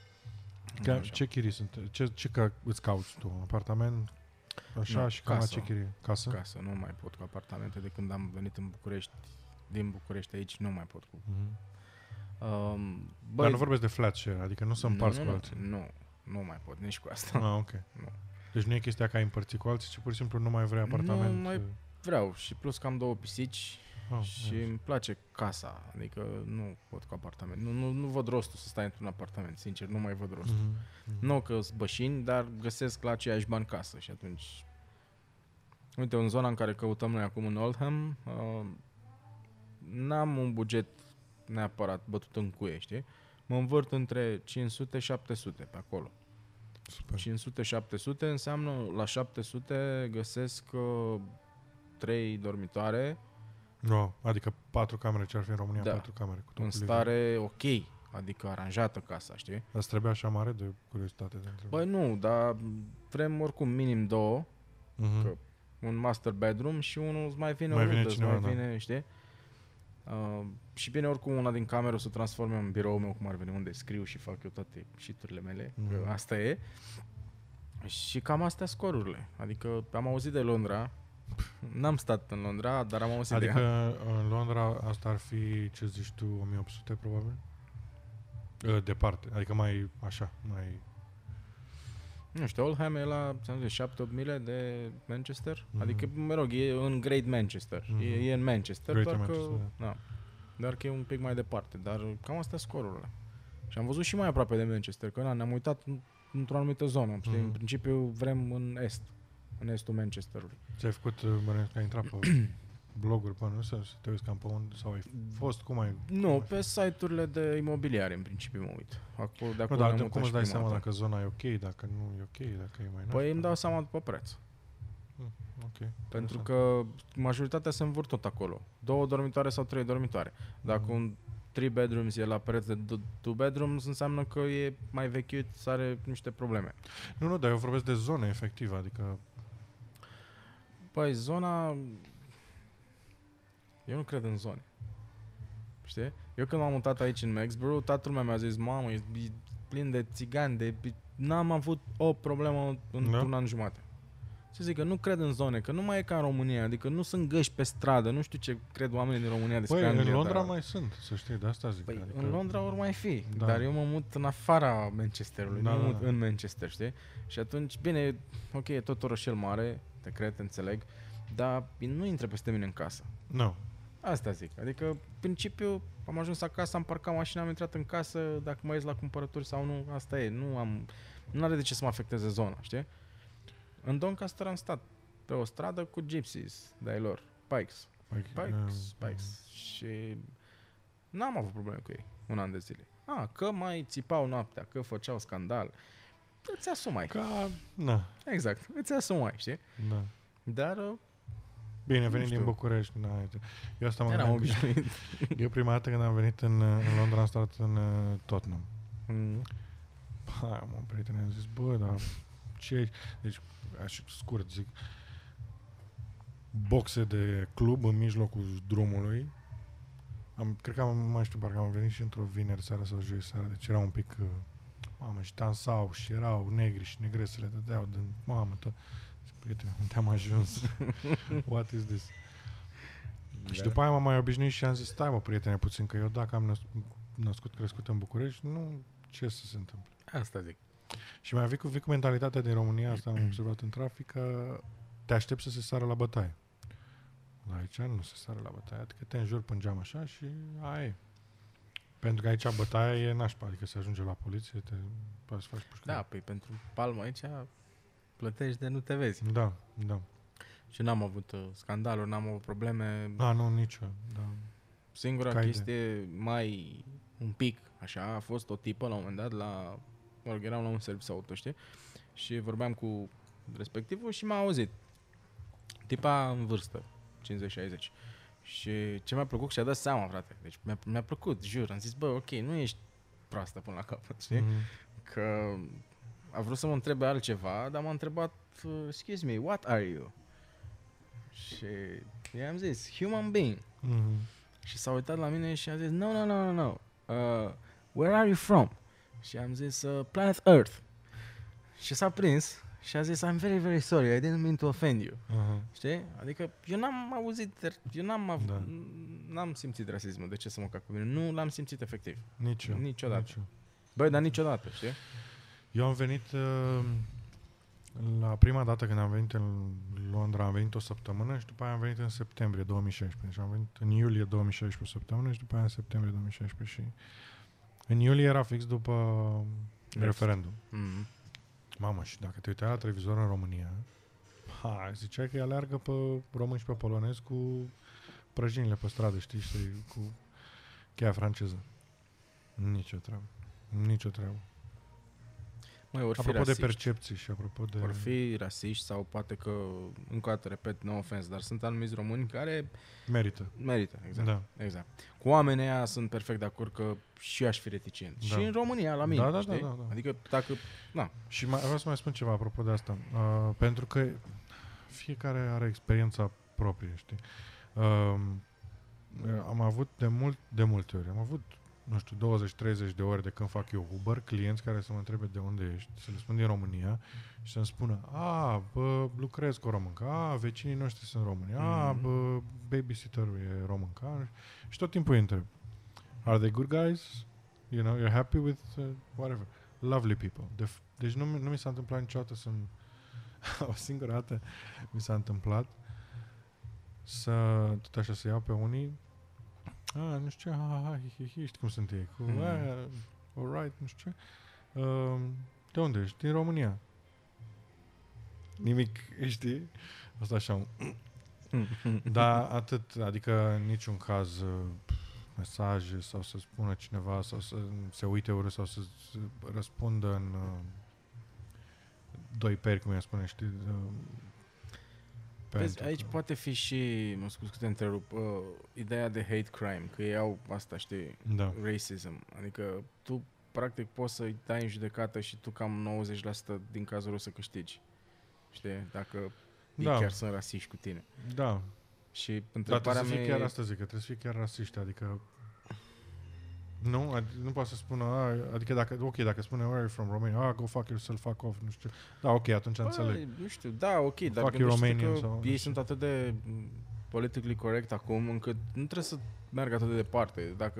Ca, Așa. ce chirii sunt? Ce, ce ca îți cauți tu? Apartament? Așa Nu, și cam la casă. ce chirie? Casă? Casă, nu mai pot cu apartamente de când am venit în București, din București aici, nu mai pot cu. Mm-hmm. Um, Dar nu vorbesc de flat share, adică nu să împarți nu, cu nu, alții. Nu, nu mai pot, nici cu asta. Ah, ok. Nu. Deci nu e chestia că ai împărțit cu alții, ci pur și simplu nu mai vrei apartament. Nu mai- Vreau și plus că am două pisici Oh, și îmi place casa, adică nu pot cu apartament. Nu, nu, nu văd rostul să stai într-un apartament, sincer, nu mai văd rostul. mm-hmm. Nu că sunt bășini, dar găsesc la aceiași bani casă și atunci... Uite, în zona în care căutăm noi acum în Oldham, uh, n-am un buget neapărat bătut în cuie, știi? Mă învârt între 500-700 pe acolo. Super. 500-700 înseamnă la 700 găsesc uh, 3 dormitoare No, adică patru camere ce ar fi în România, Da. patru camere. Cu tot în living. stare ok, adică aranjată casa, știi? Dar îți trebuie așa mare de curiozitate de întrebat. Băi nu, dar vrem oricum minim două, Mhm. că- un master bedroom și unul îți mai vine Mai o vine rudă, îți cineva, mai da. vine, știi? Uh, și bine, oricum una din camere o să transforme în biroul meu, cum ar veni, unde scriu și fac eu toate shiturile mele, Mhm. că asta e. Și cam astea scorurile. Adică am auzit de Londra, n-am stat în Londra, dar am auzit de ea. Adică în Londra asta ar fi, ce zici tu, 1800 probabil? Uh, Departe, adică mai așa, mai... Nu știu, Oldham e la, ți-am zis, 7 8 mile de Manchester. Mhm. Adică, mă rog, e în Great Manchester. Mhm. E, e în Manchester, Greater doar că, Manchester, da. doar că e un pic mai departe. Dar cam astea scorurile. Și am văzut și mai aproape de Manchester, că na, ne-am uitat în, într-o anumită zonă. Știi? Mhm. În principiu vrem în est, în estul Manchesterului. Ți-ai făcut, uh, bănuiesc că ai intrat pe *clears throat* bloguri până nu să, să te uiți cam pe unde, sau ai fost, cum ai... Nu, pe site-urile de imobiliare, în principiu, mă uit. Acolo, de Nu, acolo dar ne-am cum mutat îți și dai prima seama dată. dacă zona e ok, dacă nu e ok, dacă e mai Păi nașpa? îmi dau seama după preț. Ok. Pentru interesant. că majoritatea se învârt tot acolo. Două dormitoare sau trei dormitoare. Dacă Mhm. un 3 bedrooms e la preț de 2 bedrooms, înseamnă că e mai vechiut, are niște probleme. Nu, nu, dar eu vorbesc de zone, efectiv, adică... Păi, zona... Eu nu cred în zone. Știi? Eu când m-am mutat aici în Maxborough, toată lumea mi-a zis, mamă, e e plin de țigani, de... N-am avut o problemă într-un Da? an jumate. Ce zic, că nu cred în zone, că nu mai e ca în România, adică nu sunt găști pe stradă, nu știu ce cred oamenii din România despre Păi, Anglia. în Londra dar... mai sunt, să știi, de asta zic. Păi, adică... în Londra ori mai fi, Da. dar eu mă mut în afara Manchesterului, Da, nu mă da, mut da. în Manchester, știi? Și atunci, bine, ok, e tot orășel mare, te cred, te înțeleg, dar nu intră peste mine în casă. Nu. Asta zic. Adică, în principiu, am ajuns acasă, am parcat mașina, am intrat în casă, dacă mai ies la cumpărături sau nu, asta e. Nu am... Nu are de ce să mă afecteze zona, știi? În Doncaster am stat pe o stradă cu gypsies de-ai lor, Pikes. Păi, Pikes, uh, Pikes. Și n-am avut probleme cu ei un an de zile. A, că mai țipau noaptea, că făceau scandal. Îți asumai. Ca... Na, Exact, îți asumai, știi? da. Dar uh, Bine, Nu venit din știu. București. Na, uite. eu asta mă eram gândeam. că- obișnuit. *laughs* Eu prima dată când am venit în, uh, în Londra am stat în uh, Tottenham. Mm. Hai, mă, prietene, am zis, bă, dar ce e? Deci, așa scurt zic, boxe de club în mijlocul drumului. Am, cred că am, mai știu, parcă am venit și într-o vineri seara sau joi seara, deci era un pic, uh, mamă, și dansau și erau negri și negresele dădeau din, mamă, tot. Zic, Prietene, unde am ajuns? *laughs* What is this? Și Da. după aia m-am mai obișnuit și am zis, stai mă, prietene, puțin, că eu dacă am năs- născut, crescut în București, nu, ce să se întâmple? Asta zic. Și mai vii cu, vii cu mentalitatea din România, asta am observat în trafic, că te aștept să se sară la bătaie. La aici nu se sară la bătaie, adică te înjuri pe geam așa și aia e. Pentru că aici bătaia e nașpa, adică se ajunge la poliție, te poți să faci pușcă. Da, păi pentru palmă aici plătești de nu te vezi. Da, da. Și n-am avut uh, scandaluri, n-am avut probleme. Da, nu, nicio. Da. Singura Ca chestie mai un pic, așa, a fost o tipă la un moment dat la... Mă rog, eram la un serviciu auto, știi? Și vorbeam cu respectivul și m-a auzit. Tipa în vârstă, 50-60. Și ce mi-a plăcut că și-a dat seama, frate. Deci mi-a, mi-a plăcut, jur. Am zis, bă, ok, nu ești proastă până la capăt, știi? Mhm. Că a vrut să mă întrebe altceva, dar m-a întrebat, uh, excuse me, what are you? Și i-am zis, human being. Mhm. Și s-a uitat la mine și a zis, no, no, no, no, no. Uh, where are you from? Și am zis, uh, planet Earth. Și s-a prins și a zis, I'm very, very sorry, I didn't mean to offend you. Aha. Știi? Adică eu n-am auzit, eu n-am, av- Da. n-am simțit rasismul, de ce să mă cac pe mine? Nu l-am simțit efectiv. Nici eu. Niciodată. Nici eu. Băi, dar niciodată, știi? Eu am venit uh, la prima dată când am venit în Londra, am venit o săptămână și după aia am venit în septembrie 2016. Și am venit în iulie 2016 o săptămână și după aia în septembrie 2016 și în iulie era fix după referendum. Mm. Mamă, și dacă te uitai la televizor în România, ha, ziceai că îi aleargă pe români și pe polonezi cu prăjinile pe stradă, știi, și cu cheia franceză. Nici o treabă. Nici o treabă. Măi, ori fi Apropo de rasiști. percepții și apropo de... Or fi rasiști sau poate că, încă o dată, repet, no offense, dar sunt anumiți români care Merită. merită, exact. Da. exact. Cu oamenii aia sunt perfect de acord că și eu aș fi reticent. Da. Și în România, la mine, Da, da, da, știi? da, da. Adică dacă, na, Și mai, vreau să mai spun ceva apropo de asta. Uh, pentru că fiecare are experiența proprie, știi? Uh, am avut de, mult, de multe ori, am avut, nu știu, 20-30 de ore de când fac eu Uber, clienți care să mă întrebe de unde ești, să le spun din România și să-mi spună, a, bă, lucrez cu o româncă, a, vecinii noștri sunt români, a, Mhm. bă, babysitterul e româncă, și tot timpul îi întreb, are they good guys? You know, you're happy with uh, whatever lovely people. De f- deci nu, mi- nu mi s-a întâmplat niciodată să *laughs* o singură dată mi s-a întâmplat să tot așa să iau pe unii a, nu știu ce, ha, ha, ha, hi, hi, hi, știi cum sunt ei, cu, Mhm. mm. alright, nu știu ce. Um, de unde ești? Din România. Nimic, *laughs* știi? Asta așa, un- dar atât, adică în niciun caz uh, mesaje sau să spună cineva sau să se uite urât sau să, să răspundă în uh, doi peri, cum i spune, știi? Uh, Vezi, pentru aici că- poate fi și, mă scuz că te întrerup, uh, ideea de hate crime, că ei au asta, știi, Da. racism. Adică tu practic poți să-i dai în judecată și tu cam 90% din cazuri o să câștigi. Știi? Dacă ei Da. chiar sunt rasiști cu tine. Da, Și dar întrebarea trebuie să mea fie chiar e, asta zic, că trebuie să fie chiar rasiști, adică nu, ad- nu poate să spună, a, adică dacă, ok, dacă spune where are you from Romania, ah, go fuck yourself, fuck off, nu știu. Da, ok, atunci înțeleg. Băi, nu știu, da, ok, dar Fuck you gândește Romanian că sau- nu ei știu. sunt atât de mm, politically correct acum, încât nu trebuie să meargă atât de departe. Dacă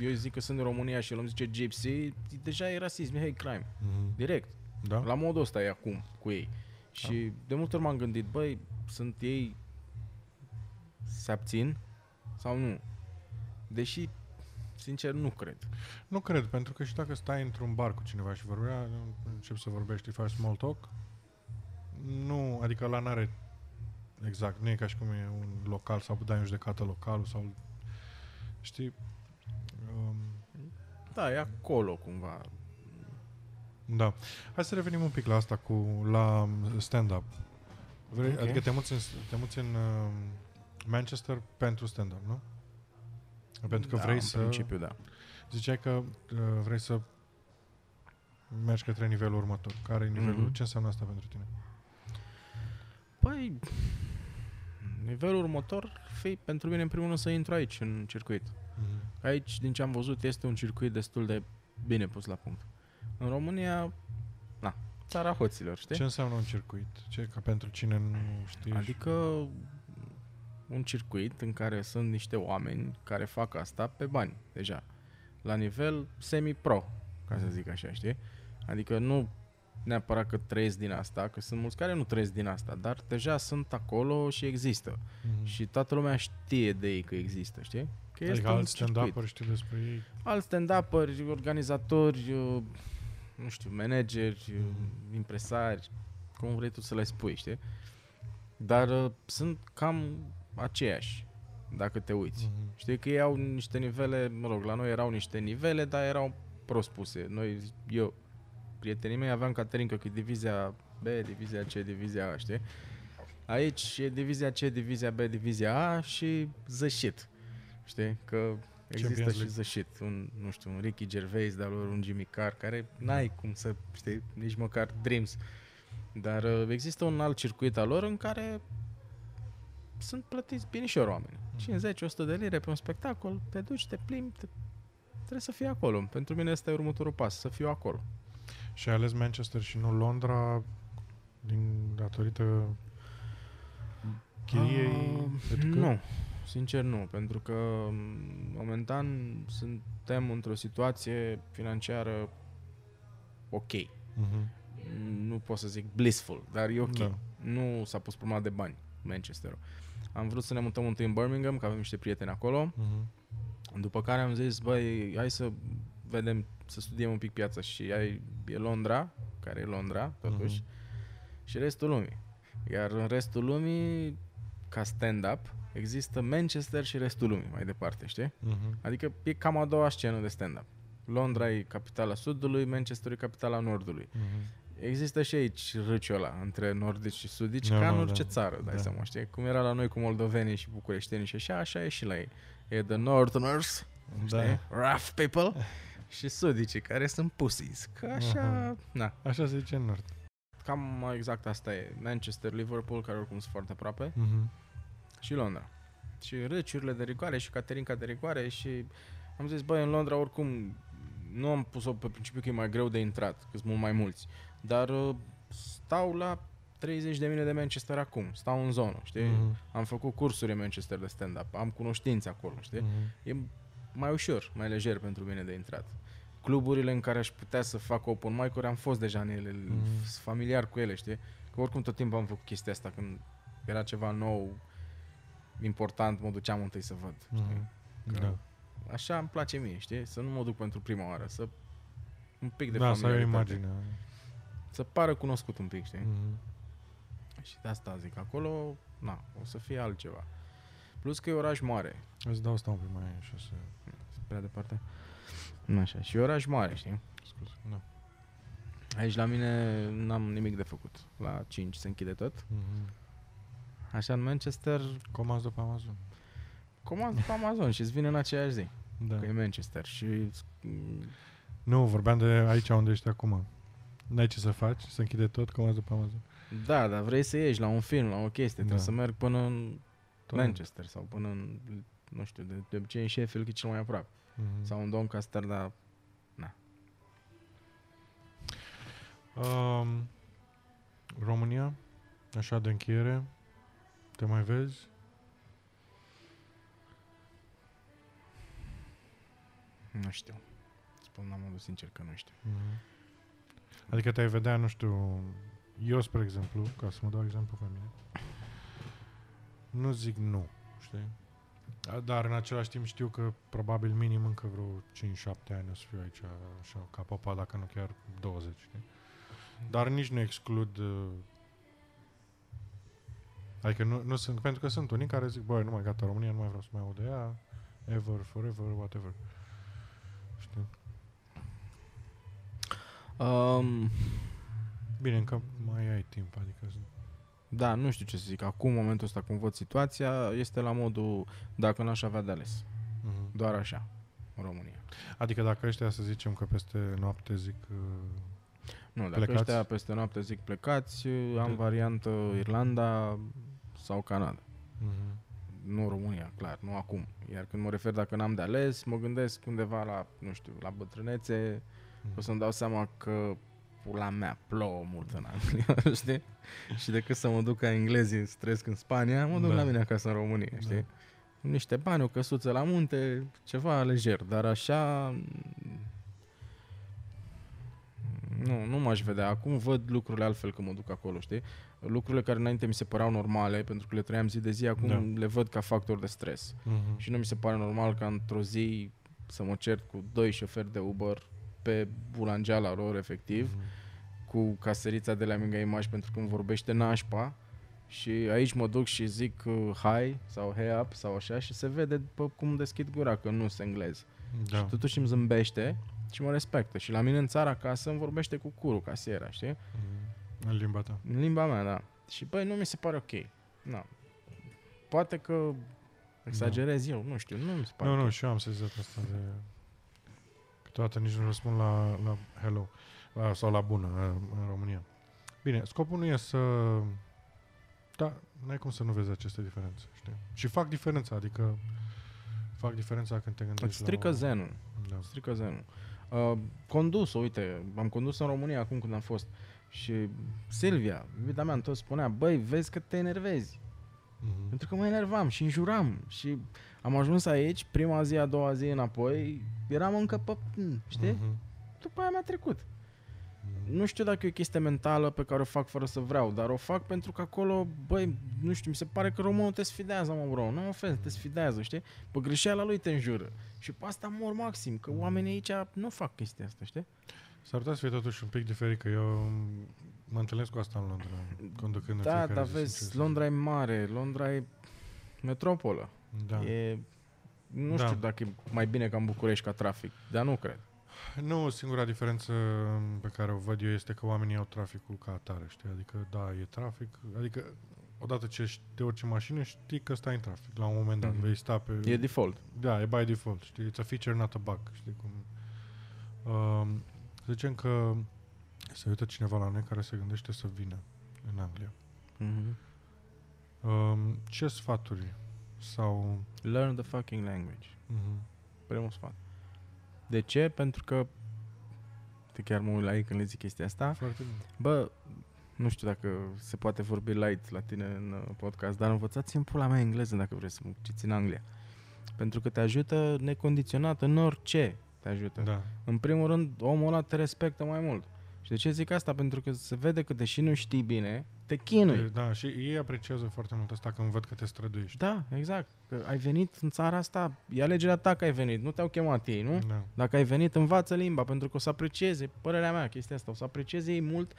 eu îi zic că sunt din România și el îmi zice gypsy, deja e rasism, e hate crime. Mhm. Direct. Da? La modul ăsta e acum cu ei. Și de multe ori m-am gândit, băi, sunt ei se abțin sau nu? Deși, sincer, nu cred. Nu cred, pentru că și dacă stai într-un bar cu cineva și vorbea, începi să vorbești, faci small talk, nu, adică la n-are exact, nu e ca și cum e un local sau dai în judecată localul sau știi um, Da, e acolo cumva. da. Hai să revenim un pic la asta cu la stand-up. Vrei, Ok. Adică te muți în, te muți în um, Manchester pentru stand-up, nu? Pentru că da, vrei în să... principiu, da. Ziceai că uh, vrei să mergi către nivelul următor. Care e nivelul? Mhm. Ce înseamnă asta pentru tine? Păi, Nivelul următor fi pentru mine în primul rând să intru aici, în circuit. Mm-hmm. Aici, din ce am văzut, este un circuit destul de bine pus la punct. În România, na, țara hoților, știi? Ce înseamnă un circuit? Ce, ca pentru cine nu știe? Adică un circuit în care sunt niște oameni care fac asta pe bani, deja. La nivel semi-pro, ca să zic așa, știi? Adică nu neapărat că trăiesc din asta, că sunt mulți care nu trăiesc din asta, dar deja sunt acolo și există. mm-hmm. Și toată lumea știe de ei că există, știi? Că adică un alți circuit. stand-up știu despre ei. Alți stand-uperi, organizatori, uh, nu știu, manageri, uh, Mhm. impresari, cum vrei tu să le spui, știi? Dar uh, sunt cam aceiași, dacă te uiți. Mm-hmm. Știi că ei au niște nivele, mă rog, la noi erau niște nivele, dar erau prost puse. Noi, eu, prietenii mei aveam Caterinca că e divizia B, divizia C, divizia A, știi? Aici e divizia C, divizia B, divizia A și the shit. Știi? Că există Champions și League. the shit. Un, nu știu, un Ricky Gervais de-al lor, un Jimmy Carr, care n-ai cum să, știi, nici măcar Dreams. Dar uh, există un alt circuit al lor în care sunt plătiți binișor oameni. Mhm. 50-100 de lire pe un spectacol, te duci, te plimbi, te... trebuie să fii acolo. Pentru mine ăsta e următorul pas, să fiu acolo. Și ai ales Manchester și nu Londra din datorită chiriei? Ah, pentru că- Nu, sincer nu, pentru că m, momentan suntem într-o situație financiară ok. Mhm. Nu pot să zic blissful, dar e ok. Da. Nu s-a pus problema de bani Manchesterul. Am vrut să ne mutăm întâi în Birmingham, că avem niște prieteni acolo. Mhm. După care am zis, băi, hai să vedem, să studiem un pic piața și ai, e Londra, care e Londra, totuși, Mhm. și restul lumii. Iar în restul lumii, ca stand-up, există Manchester și restul lumii mai departe, știi? Mhm. Adică e cam a doua scenă de stand-up. Londra e capitala sudului, Manchester e capitala nordului. Mhm. Există și aici râciul ăla între nordici și sudici, Normal, ca în orice da. țară, dai Da. seama, știi? Cum era la noi cu moldovenii și bucureștenii și așa, așa e și la ei. E the northerners, Da. știi? Rough people *laughs* și sudicii care sunt pussies. Că așa, Aha. na, Așa se zice în nord. cam exact asta e. Manchester, Liverpool, care oricum sunt foarte aproape, Mhm. și Londra. Și râciurile de rigoare și Caterinca de rigoare și am zis, băi, în Londra oricum nu am pus-o pe principiu că e mai greu de intrat, că sunt mult mai mulți. Dar uh, stau la 30 de mile de Manchester acum, stau în zonă, știi? Mhm. Am făcut cursuri în Manchester de stand-up, am cunoștințe acolo, știi? Mhm. E mai ușor, mai lejer pentru mine de intrat. Cluburile în care aș putea să fac open mic-uri am fost deja în ele, Mhm. sunt familiar cu ele, știi? Că oricum tot timpul am făcut chestia asta, când era ceva nou, important, mă duceam întâi să văd. știi? Mhm. Că Da. Așa îmi place mie, știi? Să nu mă duc pentru prima oară, să un pic de Da, să ai o familiaritate. imagine. Să pară cunoscut un pic, știi? Mhm. Și de asta zic, acolo, na, o să fie altceva. Plus că e oraș mare, Îți dau asta un pic mai așa să... prea departe. Nu așa, și e oraș mare, știi? Scuze. Da. Aici la mine n-am nimic de făcut. La 5 se închide tot. Mhm. Așa în Manchester, Comanzi după Amazon. comand pe Amazon și îți vine în aceeași zi. Da. Că e Manchester și mm, Nu, vorbeam de aici unde ești acum. N-ai ce să faci, să închide tot, comanzi după Amazon. da, dar vrei să ieși la un film, la o chestie, trebuie Da. să merg până în Tot. Manchester sau până în, nu știu, de, de obicei în Sheffield, că e cel mai aproape. Mhm. Sau în Doncaster, dar Um, România, așa de încheiere, te mai vezi? nu știu. Spun la modul sincer că nu știu. Mhm. Adică te-ai vedea, nu știu, eu, spre exemplu, ca să mă dau exemplu pe mine, nu zic nu, știi? A- Dar în același timp știu că probabil minim încă vreo 5-7 ani o să fiu aici, așa, ca papa, dacă nu chiar 20, știi? Dar nici nu exclud... uh, Adică nu, nu sunt, pentru că sunt unii care zic, băi, nu mai gata, România nu mai vreau să mai aud de ea, ever, forever, whatever. Știi? Um, Bine, încă mai ai timp, adică... sunt- da, nu știu ce să zic. Acum, în momentul ăsta, cum văd situația, este la modul dacă n-aș avea de ales. Mhm. Doar așa, în România. Adică dacă ăștia să zicem că peste noapte zic uh, Nu, dacă Plecați? ăștia peste noapte zic plecați, am De- variantă Irlanda sau Canada. Mhm. Nu România, clar, nu acum. Iar când mă refer dacă n-am de ales, mă gândesc undeva la, nu știu, la bătrânețe, o să-mi dau seama că pula mea plouă mult în Anglia, *laughs* știi? Și decât să mă duc ca englezii să trăiesc în Spania, mă duc Da. la mine acasă în România, Da. știi? Niște bani, o căsuță la munte, ceva lejer, dar așa... Nu, nu m-aș vedea. Acum văd lucrurile altfel când mă duc acolo, știi? Lucrurile care înainte mi se păreau normale, pentru că le trăiam zi de zi, acum Da. le văd ca factor de stres. Mhm. Și nu mi se pare normal ca într-o zi să mă cert cu doi șoferi de Uber pe bulangeala lor, efectiv, Mhm. cu caserița de la Minga Image pentru că îmi vorbește nașpa și aici mă duc și zic uh, hi sau hey up sau așa și se vede după cum deschid gura că nu sunt englez. Da. Și totuși îmi zâmbește și mă respectă. Și la mine în țara acasă îmi vorbește cu curul, casiera, știi? Mhm. În limba ta. În limba mea, da. Și băi, nu mi se pare ok. Na. Poate că exagerez eu, nu știu, nu mi se pare Nu, ok. nu, și eu am sezat asta de... Câteodată nici nu răspund la, la hello la, sau la bună în, în România. Bine, scopul nu e să... Da, n-ai cum să nu vezi aceste diferențe, știi? Și fac diferența, adică fac diferența când te gândești Îți strică la... o- zenul. Da. strică zenul. Uh, condus, uite, am condus în România acum când am fost și Silvia, iubita mea, tot spunea, băi, vezi că te enervezi. Mhm. Pentru că mă enervam și înjuram și am ajuns aici, prima zi, a doua zi înapoi, eram încă pe, m, știi? Mhm. După aia mi-a trecut. Mhm. Nu știu dacă e o chestie mentală pe care o fac fără să vreau, dar o fac pentru că acolo, băi, nu știu, mi se pare că românul te sfidează, mă, bro. Nu ofens, te sfidează, știi? Pe greșeala lui te înjură. Și pe asta mor maxim, că oamenii aici nu fac chestia asta, știi? S-ar putea să fie totuși un pic diferit, că eu mă întâlnesc cu asta în Londra, conducând în Da, fiecare dar zi, vezi, sincer să Londra e mare, Londra e metropolă. Zic. Da. E, nu Da. știu dacă e mai bine ca în București ca trafic, dar nu cred. Nu, singura diferență pe care o văd eu este că oamenii au traficul ca atare, știi? Adică, da, e trafic, adică odată ce știi te urci în mașină, știi că stai în trafic. La un moment dat Mhm. vei sta pe... E default. Da, e by default, știi? It's a feature, not a bug, știi cum... Um, să zicem că se uită cineva la noi care se gândește să vină în Anglia. Mhm. Um, ce sfaturi sau... Learn the fucking language. Mhm. Primul sfat. De ce? Pentru că te chiar mă uit la ei când le zic chestia asta. Foarte bine. Bă, nu știu dacă se poate vorbi light la tine în uh, podcast, dar învățați în pula mea engleză dacă vreți să mă duceți în Anglia. Pentru că te ajută necondiționat în orice te ajută. Da. În primul rând, omul ăla te respectă mai mult. Și de ce zic asta? Pentru că se vede că deși nu știi bine, te chinui. Da, și ei apreciază foarte mult asta când văd că te străduiești. Da, exact. Că ai venit în țara asta, e alegerea ta că ai venit, nu te-au chemat ei, nu? Da. Dacă ai venit, învață limba, pentru că o să aprecieze, părerea mea, chestia asta, o să aprecieze ei mult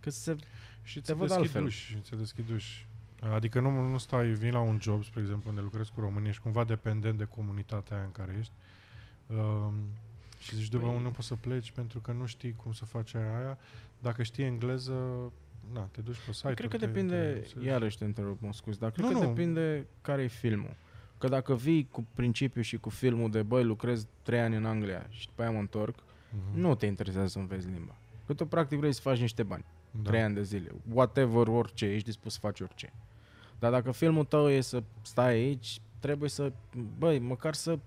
că se... Și Te ți văd deschid altfel. uși, ți deschid uși. Adică nu, nu stai, vii la un job, spre exemplu, unde lucrezi cu români, ești cumva dependent de comunitatea aia în care ești. Um, și zici, după Păi- nu poți să pleci pentru că nu știi cum să faci aia, aia. Dacă știi engleză, na, te duci pe site cred că depinde, iarăși te întrerup, mă scuz, dar cred Nu, că nu. depinde care e filmul. Că dacă vii cu principiul și cu filmul de, băi, lucrez trei ani în Anglia și după aia mă întorc, Mhm. nu te interesează să înveți limba. Că tu practic vrei să faci niște bani. da. trei ani de zile. Whatever, orice, ești dispus să faci orice. Dar dacă filmul tău e să stai aici, trebuie să, băi, măcar să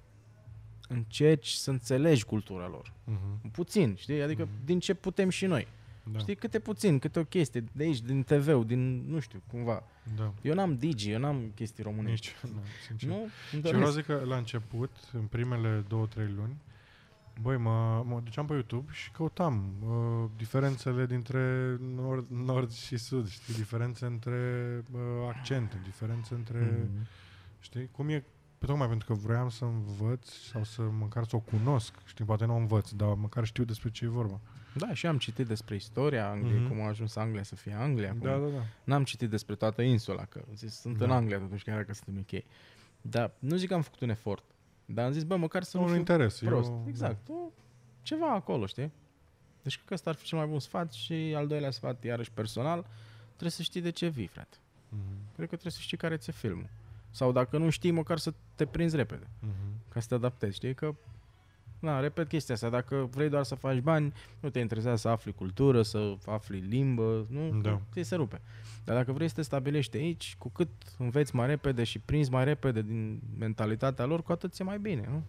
încerci să înțelegi cultura lor. Mhm. Puțin, știi? Adică Mhm. din ce putem și noi. Da. Știi, câte puțin, câte o chestie de aici, din TV-ul, din, nu știu, cumva. Da. Eu n-am digi, eu n-am chestii românești. Nici, *laughs* nu, sincer. Nu? Îmi Și doresc. vreau să zic că la început, în primele două, trei luni, băi, mă, mă duceam pe YouTube și căutam uh, diferențele dintre nord, nord și sud, știi, diferențe între uh, accente, diferențe între, Mhm. știi, cum e, pe tocmai pentru că vroiam să învăț sau să măcar să o cunosc, știi, poate nu o învăț, dar măcar știu despre ce e vorba. Da, și am citit despre istoria Angliei, Mhm. cum a ajuns Anglia să fie Anglia. Cum... Da, da, da. N-am citit despre toată insula, că am zis, sunt Da. în Anglia totuși, chiar dacă sunt în UK. Dar nu zic că am făcut un efort. Dar am zis, bă, măcar să nu un fiu interes. prost. Eu, exact. O, ceva acolo, știi? Deci cred că ăsta ar fi cel mai bun sfat și al doilea sfat, iarăși personal, trebuie să știi de ce vii, frate. Da. Mhm, Cred că trebuie să știi care ți-e filmul. Sau dacă nu știi, măcar să te prinzi repede, mhm. ca să te adaptezi, știi? Că na, repet chestia asta, dacă vrei doar să faci bani, nu te interesează să afli cultură, să afli limbă, nu, Da. ți se rupe. Dar dacă vrei să te stabilești aici, cu cât înveți mai repede și prinzi mai repede din mentalitatea lor, cu atât ți mai bine, nu?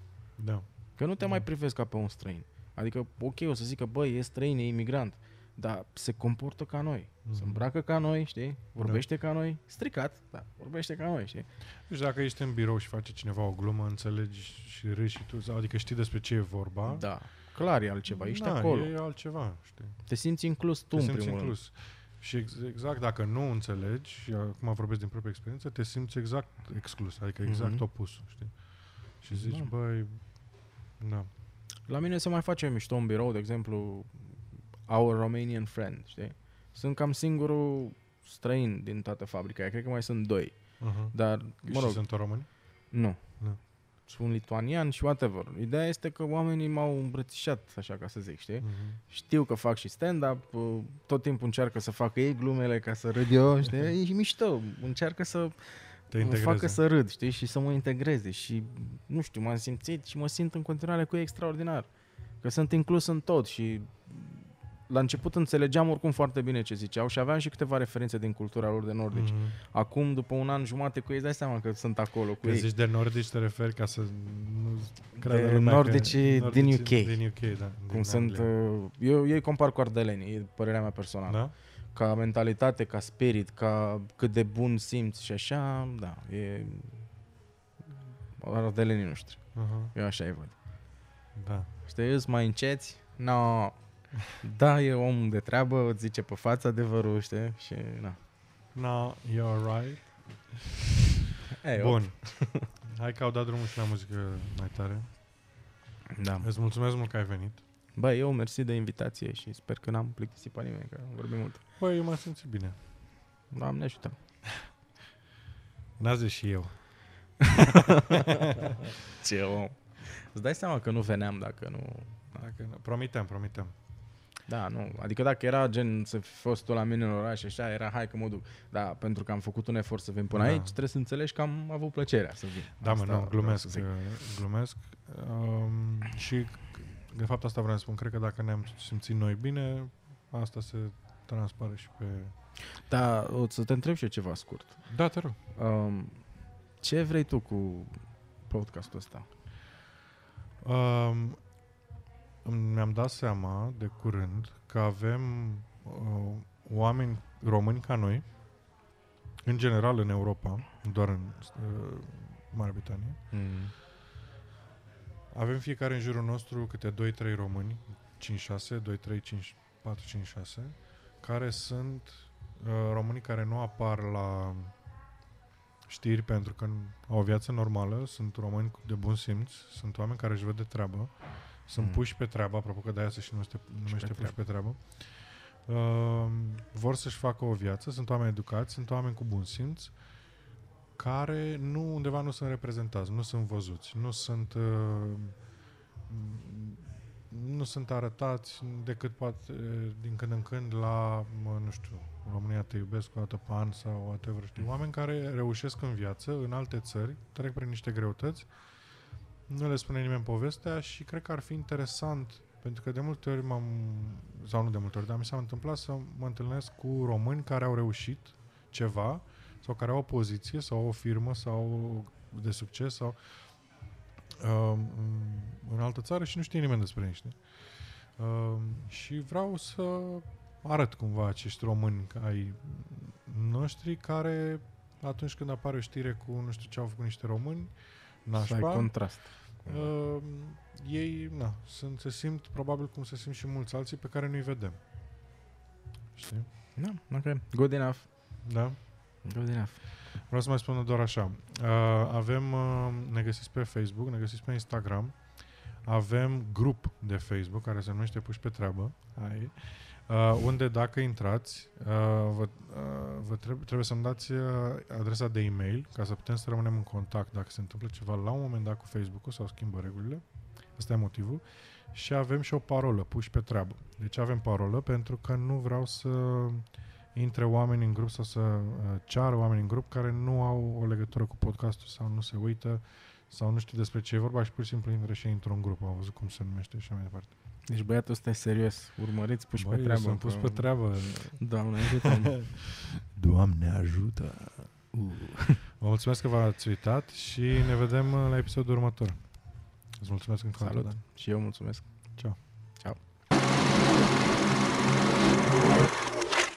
Da. Că nu te mai privezi ca pe un străin. Adică, ok, o să zică, băi, e străin, e imigrant, dar se comportă ca noi. Se Mhm. îmbracă ca noi, știi? Vorbește ca noi. Stricat, da, vorbește ca noi, știi? Deci dacă ești în birou și face cineva o glumă, înțelegi și râzi și tu, sau- adică știi despre ce e vorba. Da. Clar e altceva, ești da, acolo. e altceva, știi? Te simți inclus tu, te în simți primul rând. inclus. Și ex- exact dacă nu înțelegi, și acum vorbesc din propria experiență, te simți exact exclus, adică exact Mhm. opusul, știi? Și zici, Da. băi, da. La mine se mai face mișto în birou, de exemplu, Our Romanian Friend, știi? Sunt cam singurul străin din toată fabrica aia. Cred că mai sunt doi. Uh-huh. Dar, Mă mă rog, și sunt români? nu. Nu. Sunt lituanian și whatever. Ideea este că oamenii m-au îmbrățișat, așa ca să zic, știi? Uh-huh. Știu că fac și stand-up, uh, tot timpul încearcă să facă ei glumele ca să râd eu, știi? *laughs* E mișto, încearcă să Te mă integreze. facă să râd, știi? Și să mă integreze și, nu știu, m-am simțit și mă simt în continuare cu ei extraordinar. Că sunt inclus în tot și la început înțelegeam oricum foarte bine ce ziceau și aveam și câteva referințe din cultura lor de nordici. Mhm. Acum, după un an jumate cu ei, îți dai seama că sunt acolo cu Când ei. zici de nordici te referi ca să nu creadă De lumea că- nordicii din UK. Din UK, da. Cum din sunt, Anglia. uh, eu, eu îi compar cu ardelenii, e părerea mea personală. Da? Ca mentalitate, ca spirit, ca cât de bun simți și așa, da, e ardelenii noștri. Uh-huh. Eu așa îi văd. Da. Știi, îți mai înceți? No. Da, e om de treabă, îți zice pe față adevărul, știi? Și, na. No, you're right. *laughs* Ei, Bun. *laughs* Hai că au dat drumul și la muzică mai tare. Da. Îți mulțumesc mult că ai venit. Bă, eu mersi de invitație și sper că n-am plictisit pe nimeni, că am vorbit mult. Băi, eu m-am simțit bine. Doamne ajută. *laughs* N-ați zis și eu. Ce om. Îți dai seama că nu veneam dacă nu... Dacă, nu- promitem, promitem. Da, nu. Adică dacă era gen să fi fost tu la mine în oraș și așa, era hai că mă duc. Da, pentru că am făcut un efort să vin până Da. aici, trebuie să înțelegi că am avut plăcerea să vin. Da, mă, Asta nu, vreau glumesc, să zic. uh, glumesc. Um, și de fapt asta vreau să spun. Cred că dacă ne-am simțit noi bine, asta se transpare și pe... Da, o să te întreb și eu ceva scurt. Da, te rog. Um, ce vrei tu cu podcastul ăsta? Um, mi-am dat seama de curând că avem uh, oameni români ca noi, în general în Europa, nu doar în uh, Marea Britanie. Mm. Avem fiecare în jurul nostru câte 2-3 români, 5-6, 2-3, 5, 4, 5, 6, care sunt uh, românii care nu apar la știri pentru că au o viață normală, sunt români cu- de bun simț, sunt oameni care își văd de treabă, sunt Mm. puși pe treabă, apropo că de-aia se și numește, numește pe puși pe treabă. Uh, vor să-și facă o viață, sunt oameni educați, sunt oameni cu bun simț, care nu undeva nu sunt reprezentați, nu sunt văzuți, nu sunt uh, nu sunt arătați decât poate din când în când la, mă, nu știu, România te iubesc o dată pe an sau whatever, știi? Oameni care reușesc în viață, în alte țări, trec prin niște greutăți, nu le spune nimeni povestea și cred că ar fi interesant pentru că de multe ori m-am, sau nu de multe ori, dar mi s-a întâmplat să mă întâlnesc cu români care au reușit ceva sau care au o poziție sau o firmă sau de succes sau uh, în altă țară și nu știe nimeni despre ei, știi? Uh, și vreau să arăt cumva acești români ai noștri care atunci când apare o știre cu nu știu ce au făcut niște români, Să ai nașpa, contrast. uh, ei na, sunt, se simt probabil cum se simt și mulți alții pe care nu-i vedem. Știi? Da, ok. Good enough. Da? Good enough. Vreau să mai spun doar așa. Uh, avem, uh, ne găsiți pe Facebook, ne găsiți pe Instagram, avem grup de Facebook care se numește Puși pe treabă, ai, uh, unde dacă intrați, uh, vă, uh, vă trebuie, trebuie să-mi dați uh, adresa de e-mail ca să putem să rămânem în contact dacă se întâmplă ceva la un moment dat cu Facebook-ul sau schimbă regulile. Asta e motivul. Și avem și o parolă, puși pe treabă. Deci avem parolă pentru că nu vreau să intre oameni în grup sau să uh, ceară oameni în grup care nu au o legătură cu podcastul sau nu se uită sau nu știu despre ce e vorba și pur și simplu intră și într-un grup, am văzut cum se numește și așa mai departe. Deci băiatul ăsta e serios. Urmăriți, puși pe Băi, eu treabă. sunt pus că- pe treabă. Doamne ajută *laughs* Doamne ajută! *laughs* Vă mulțumesc că v-ați uitat și ne vedem uh, la episodul următor. Îți mulțumesc încă o dată, Salut. Dan. Și eu mulțumesc. Ciao. Ciao.